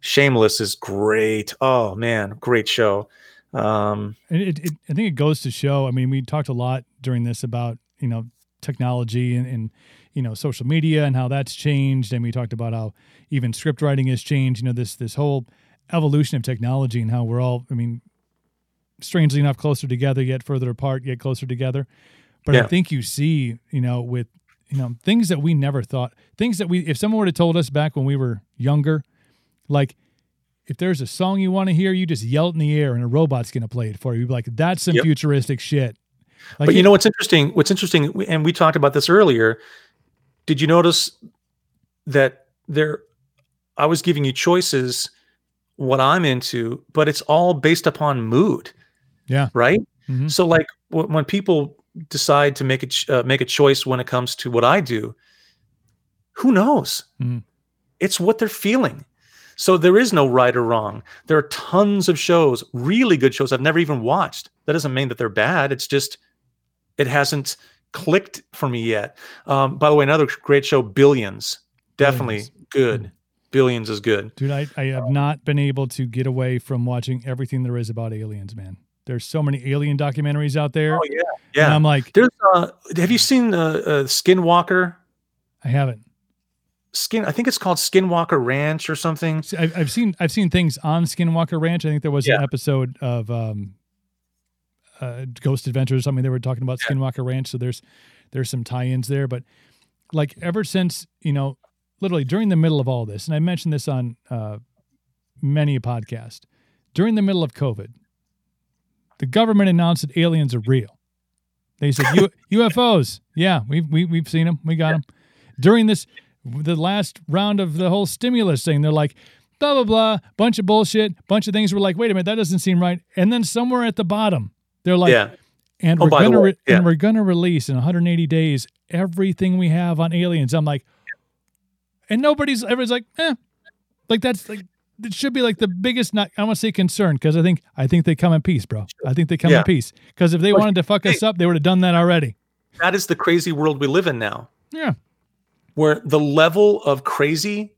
Shameless is great. Oh man, great show. Um, And it, it, I think it goes to show. I mean, we talked a lot during this about you know technology and, and you know social media and how that's changed, and we talked about how even script writing has changed. You know, this this whole evolution of technology and how we're all. I mean, strangely enough, closer together yet further apart, yet closer together. But I think you see, you know, with you know things that we never thought, things that we, if someone would have told us back when we were younger, like if there's a song you want to hear, you just yell it in the air and a robot's going to play it for you. You'd be like, that's some Yep. futuristic shit. Like, but you know what's interesting? What's interesting, and we talked about this earlier. Did you notice that there? I was giving you choices, what I'm into, but it's all based upon mood. Yeah. Right. Mhm. So, like when people decide to make a ch- uh, make a choice when it comes to what I do, who knows? Mhm. It's what they're feeling. So there is no right or wrong. There are tons of shows, really good shows I've never even watched. That doesn't mean that they're bad. It's just it hasn't clicked for me yet. Um, by the way, another great show, Billions, definitely Billions. good. Billions is good. dude, I, I have not been able to get away from watching everything there is about aliens, man. There's so many alien documentaries out there. Oh yeah, And yeah. I'm like, There's uh, have you seen uh, uh, Skinwalker? I haven't. Skin, I think it's called Skinwalker Ranch or something. I've, I've seen I've seen things on Skinwalker Ranch. I think there was an episode of um, uh, Ghost Adventures or something. They were talking about Yeah. Skinwalker Ranch, so there's there's some tie-ins there. But like ever since you know, literally during the middle of all this, and I mentioned this on uh, many a podcast during the middle of COVID, the government announced that aliens are real. They said U- UFOs. Yeah, we've we, we've seen them. We got them. During this, the last round of the whole stimulus thing, they're like, blah blah blah, bunch of bullshit, bunch of things. We're like, wait a minute, that doesn't seem right. And then somewhere at the bottom, they're like, yeah, and Oh, we're gonna re- yeah. and we're gonna release in 180 days everything we have on aliens. I'm like, and nobody's everybody's like, eh, like that's like it should be like the biggest not I want to say concern because I think I think they come in peace, bro. I think they come in peace because if they wanted to fuck us up, they would have done that already. that is the crazy world we live in now. Yeah, where the level of crazy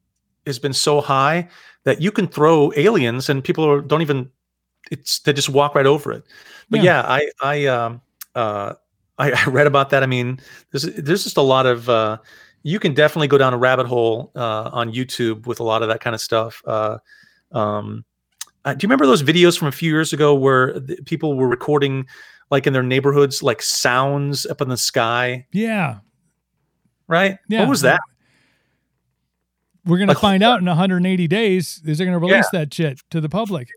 has been so high that you can throw aliens and people are, don't even it's they just walk right over it. But Yeah. yeah, I I um uh I, I read about that. I mean, there's there's just a lot of uh you can definitely go down a rabbit hole uh on YouTube with a lot of that kind of stuff. Uh um uh, do you remember those videos from a few years ago where the, people were recording like in their neighborhoods like sounds up in the sky, yeah, right? yeah. What was that? We're gonna Like, find out in 180 days. Is they're gonna release that shit to the public?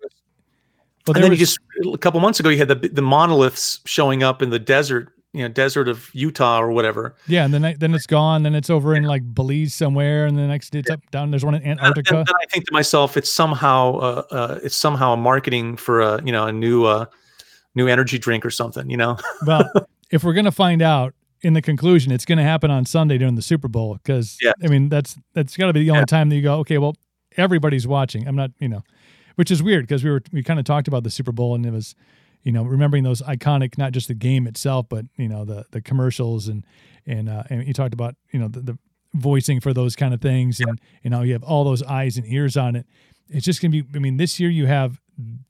Well, and then you just a couple months ago you had the the monoliths showing up in the desert, you know, desert of Utah or whatever. yeah, and then then it's gone. Then it's over in like Belize somewhere, and the next it's up down. There's one in And Antarctica. then I think to myself, it's somehow uh, uh, it's somehow a marketing for a you know a new uh, new energy drink or something. You know, Well, if we're gonna find out in the conclusion, it's gonna happen on Sunday during the Super Bowl because Yeah. I mean that's that's got to be the only Yeah. time that you go, okay, well, everybody's watching. I'm not, you know, which is weird because we were we kind of talked about the Super Bowl and it was, you know, remembering those iconic not just the game itself, but you know the the commercials and and uh, and you talked about you know the, the voicing for those kind of things and you know you have all those eyes and ears on it. It's just gonna be. I mean, this year you have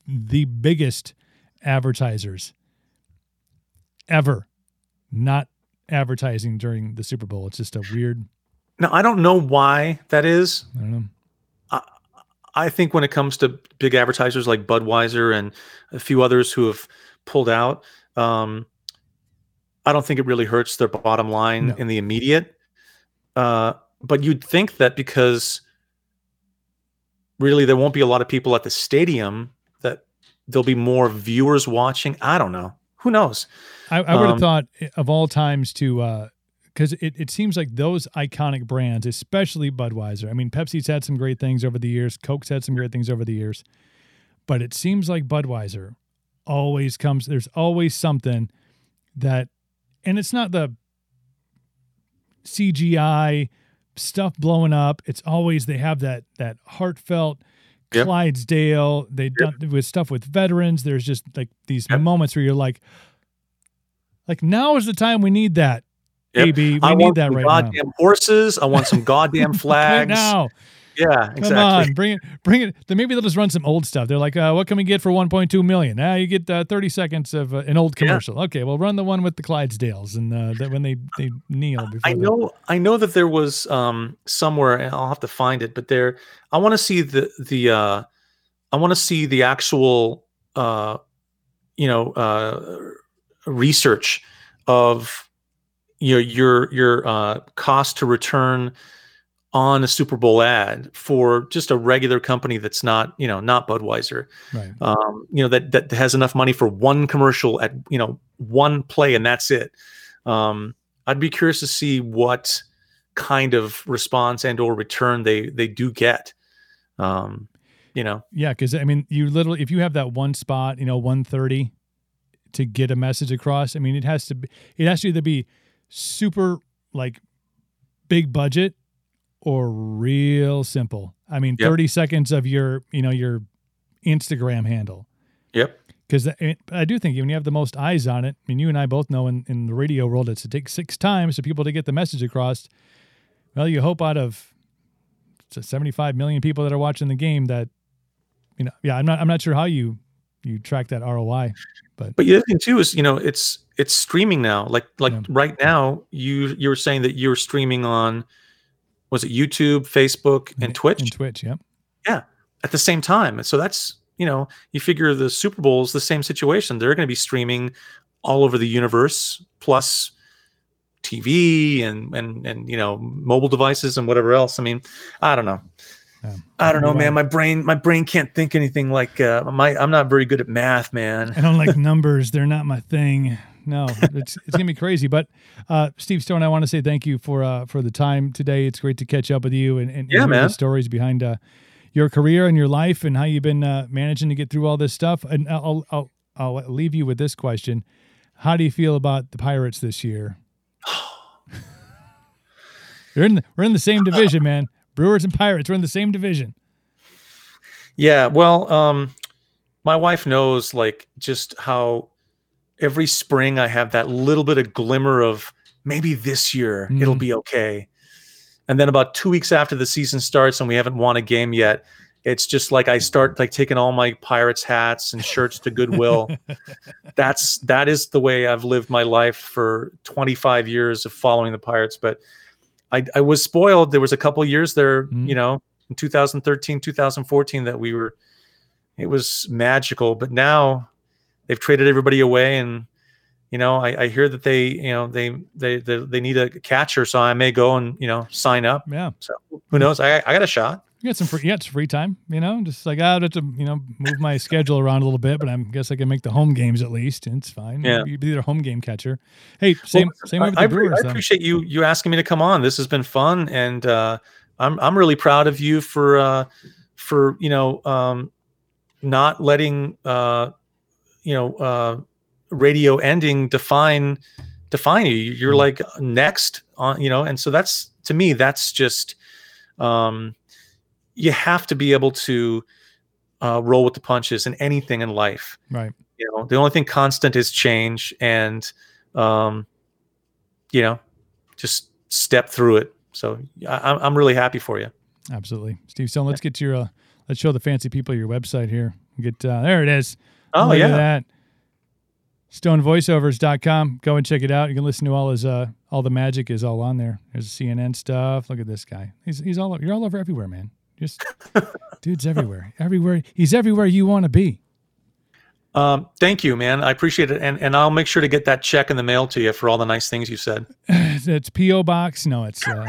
the biggest advertisers ever not advertising during the Super Bowl. It's just a weird. now I don't know why that is. I don't know. I think when it comes to big advertisers like Budweiser and a few others who have pulled out, um, I don't think it really hurts their bottom line No. in the immediate. Uh, but you'd think that because really there won't be a lot of people at the stadium, that there'll be more viewers watching. I don't know. Who knows? I, I would have Um, thought of all times to uh, because it, it seems like those iconic brands, especially Budweiser. I mean, Pepsi's had some great things over the years. Coke's had some great things over the years, but it seems like Budweiser always comes. There's always something that, and it's not the CGI stuff blowing up. It's always they have that that heartfelt Yep. Clydesdale. They done with stuff with veterans. There's just like these Yep. moments where you're like, like now is the time we need that. Yep. We I need that right now. goddamn horses. I want some goddamn flags. Right now, Yeah, come exactly. on, bring it, bring it. Then maybe they'll just run some old stuff. They're like, uh, what can we get for 1.2 million? Ah, you get uh, 30 seconds of uh, an old Yeah. commercial. Okay, well, run the one with the Clydesdales and uh, that when they they kneel before. I know I know that there was um somewhere and I'll have to find it, but there I want to see the the uh I want to see the actual uh you know uh research of your your your uh cost to return on a Super Bowl ad for just a regular company that's not, you know, not Budweiser. Right. um, you know that that has enough money for one commercial at you know one play and that's it um, i'd be curious to see what kind of response and or return they they do get um, you know Yeah, because I mean, you literally, if you have that one spot, you know, 130 to get a message across, I mean, it has to be, it has to either be super like big budget or real simple. I mean, Yep. 30 seconds of your, you know, your Instagram handle. yep Because I do think when you have the most eyes on it, I mean, you and I both know in, in the radio world, it's to take six times for people to get the message across. Well, you hope out of 75 million people that are watching the game that, you know, yeah, I'm not, I'm not sure how you, you track that ROI, but but the other thing too is you know it's it's streaming now like like Yeah. right now you you were saying that you're streaming on was it youtube facebook and twitch and Twitch. Yep. Yeah, at the same time. And so that's, you know, you figure the Super Bowl is the same situation. They're going to be streaming all over the universe, plus TV and and and you know mobile devices and whatever else. I mean, I don't know. Yeah. I don't know, man. My brain, my brain can't think anything like uh, my. I'm not very good at math, man. I don't like numbers. They're not my thing. No, it's it's gonna be crazy. But uh, Steve Stone, I want to say thank you for uh, for the time today. It's great to catch up with you and, and Yeah, man. the stories behind uh, your career and your life and how you've been uh, managing to get through all this stuff. And I'll, I'll I'll leave you with this question: How do you feel about the Pirates this year? we're in the, we're in the same division, man. Brewers and Pirates. We're in the same division. Yeah, well, um, my wife knows like just how every spring I have that little bit of glimmer of maybe this year it'll Mhm. be okay. And then about two weeks after the season starts and we haven't won a game yet, it's just like I start like taking all my Pirates hats and shirts to Goodwill. That's that is the way I've lived my life for 25 years of following the Pirates. But I, I was spoiled. There was a couple years there, Mhm. you know, in 2013, 2014 that we were it was magical. But now they've traded everybody away and you know, I, I hear that they, you know, they, they they they need a catcher, so I may go and you know sign up. Yeah. So who knows? I I got a shot. You got some free, got some free time, you know, just like I have to, you know, move my schedule around a little bit, but I guess I can make the home games at least. and It's fine. Yeah. you'd be their home game catcher. Hey, same Well, same way with the I, Brewers. I though. appreciate you you asking me to come on. This has been fun, and uh, I'm I'm really proud of you for uh, for you know um, not letting uh, you know uh, radio ending define define you. You're Mm. like next on you know, and so that's to me that's just um, you have to be able to uh, roll with the punches in anything in life Right. you know the only thing constant is change and um you know just step through it so I, I'm- i'm really happy for you Absolutely. Steve Stone, let's get to your, uh, let's show the fancy people your website here. Get, uh, there it is. Oh Look yeah. that. stonevoiceovers.com go and check it out. You can listen to all his uh all the magic is all on there. There's cnn stuff. Look at this guy. He's, he's all over you're all over everywhere man. Just dude's everywhere. Everywhere he's everywhere you want to be. Um thank you man. I appreciate it. And and i'll make sure to get that check in the mail to you for all the nice things you said. It's, po box no it's uh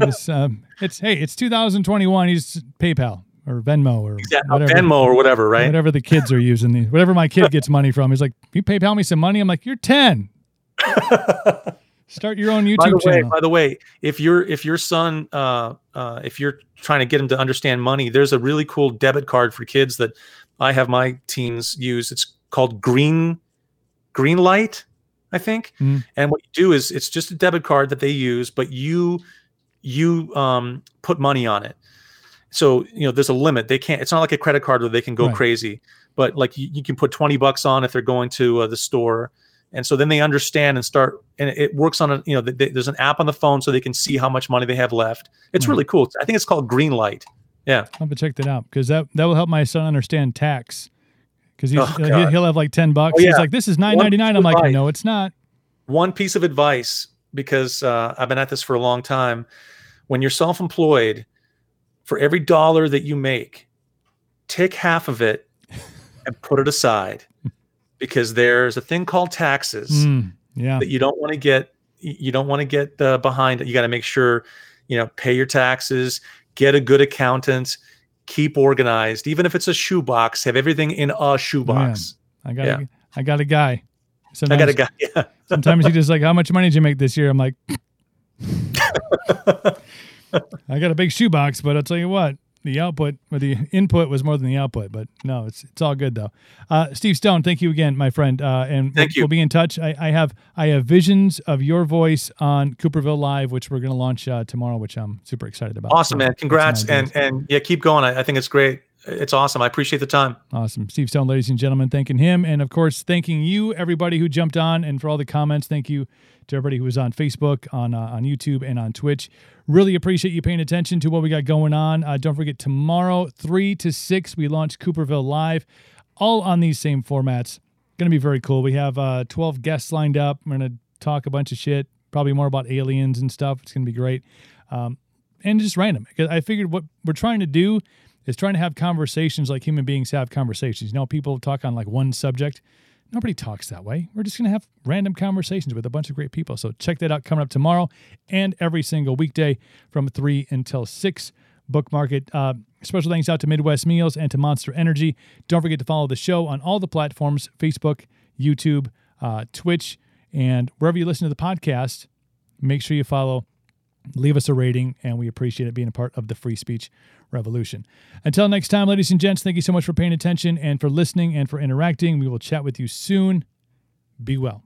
it's um it's hey it's 2021 he's paypal or venmo or whatever venmo or whatever right whatever the kids are using the whatever my kid gets money from he's like you paypal me some money i'm like you're 10 Start your own YouTube by the way, channel. by the way, if your if your son, uh, uh, if you're trying to get him to understand money, there's a really cool debit card for kids that I have my teens use. It's called Green Greenlight, I think. Mm. And what you do is it's just a debit card that they use, but you you um, put money on it. So you know there's a limit. They can't. It's not like a credit card where they can go Right. crazy. But like you, you can put twenty bucks on if they're going to uh, the store, and so then they understand and start. And it works on a you know th- th- there's an app on the phone so they can see how much money they have left. It's Right. really cool. I think it's called Greenlight. Yeah. I'll have to check that out because that that will help my son understand tax. Because Oh, he'll, he'll have like ten bucks. Oh, He's like, "This is nine ninety nine. I'm like, advice. "No, it's not." one piece of advice because uh, I've been at this for a long time. When you're self-employed, for every dollar that you make, take half of it and put it aside, because there's a thing called taxes Mm, yeah, that you don't want to get. You don't want to get uh, behind. You got to make sure, you know, pay your taxes, get a good accountant, keep organized. Even if it's a shoebox, have everything in a shoebox. I got Yeah. a, I got a guy. I Sometimes, got a guy. Yeah. sometimes he just like, "How much money did you make this year?" I'm like, I got a big shoebox, but I'll tell you what, the output or the input was more than the output. But no, it's it's all good though. Uh, Steve Stone, thank you again, my friend, uh, and Thank we'll, you. we'll be in touch. I, I have I have visions of your voice on Cooperville Live, which we're going to launch uh, tomorrow, which I'm super excited about. Awesome, So man. Congrats. And and yeah, keep going. I, I think it's great. It's awesome. I appreciate the time. Awesome. Steve Stone, ladies and gentlemen, thanking him. And of course, thanking you, everybody who jumped on and for all the comments. Thank you to everybody who was on Facebook, on uh, on YouTube, and on Twitch. Really appreciate you paying attention to what we got going on. Uh, don't forget, tomorrow, 3 to 6, we launch Cooperville Live, all on these same formats. Going to be very cool. We have uh, 12 guests lined up. We're going to talk a bunch of shit, probably more about aliens and stuff. It's going to be great. Um, and just random. I figured what we're trying to do is trying to have conversations like human beings have conversations. You know, people talk on like one subject. Nobody talks that way. We're just going to have random conversations with a bunch of great people. So check that out coming up tomorrow and every single weekday from 3 until 6. Bookmark it. Uh, special thanks out to Midwest Meals and to Monster Energy. Don't forget to follow the show on all the platforms Facebook, YouTube, uh, Twitch, and wherever you listen to the podcast. Make sure you follow leave us a rating, and we appreciate it being a part of the free speech revolution. Until next time, ladies and gents, thank you so much for paying attention and for listening and for interacting. We will chat with you soon. Be well.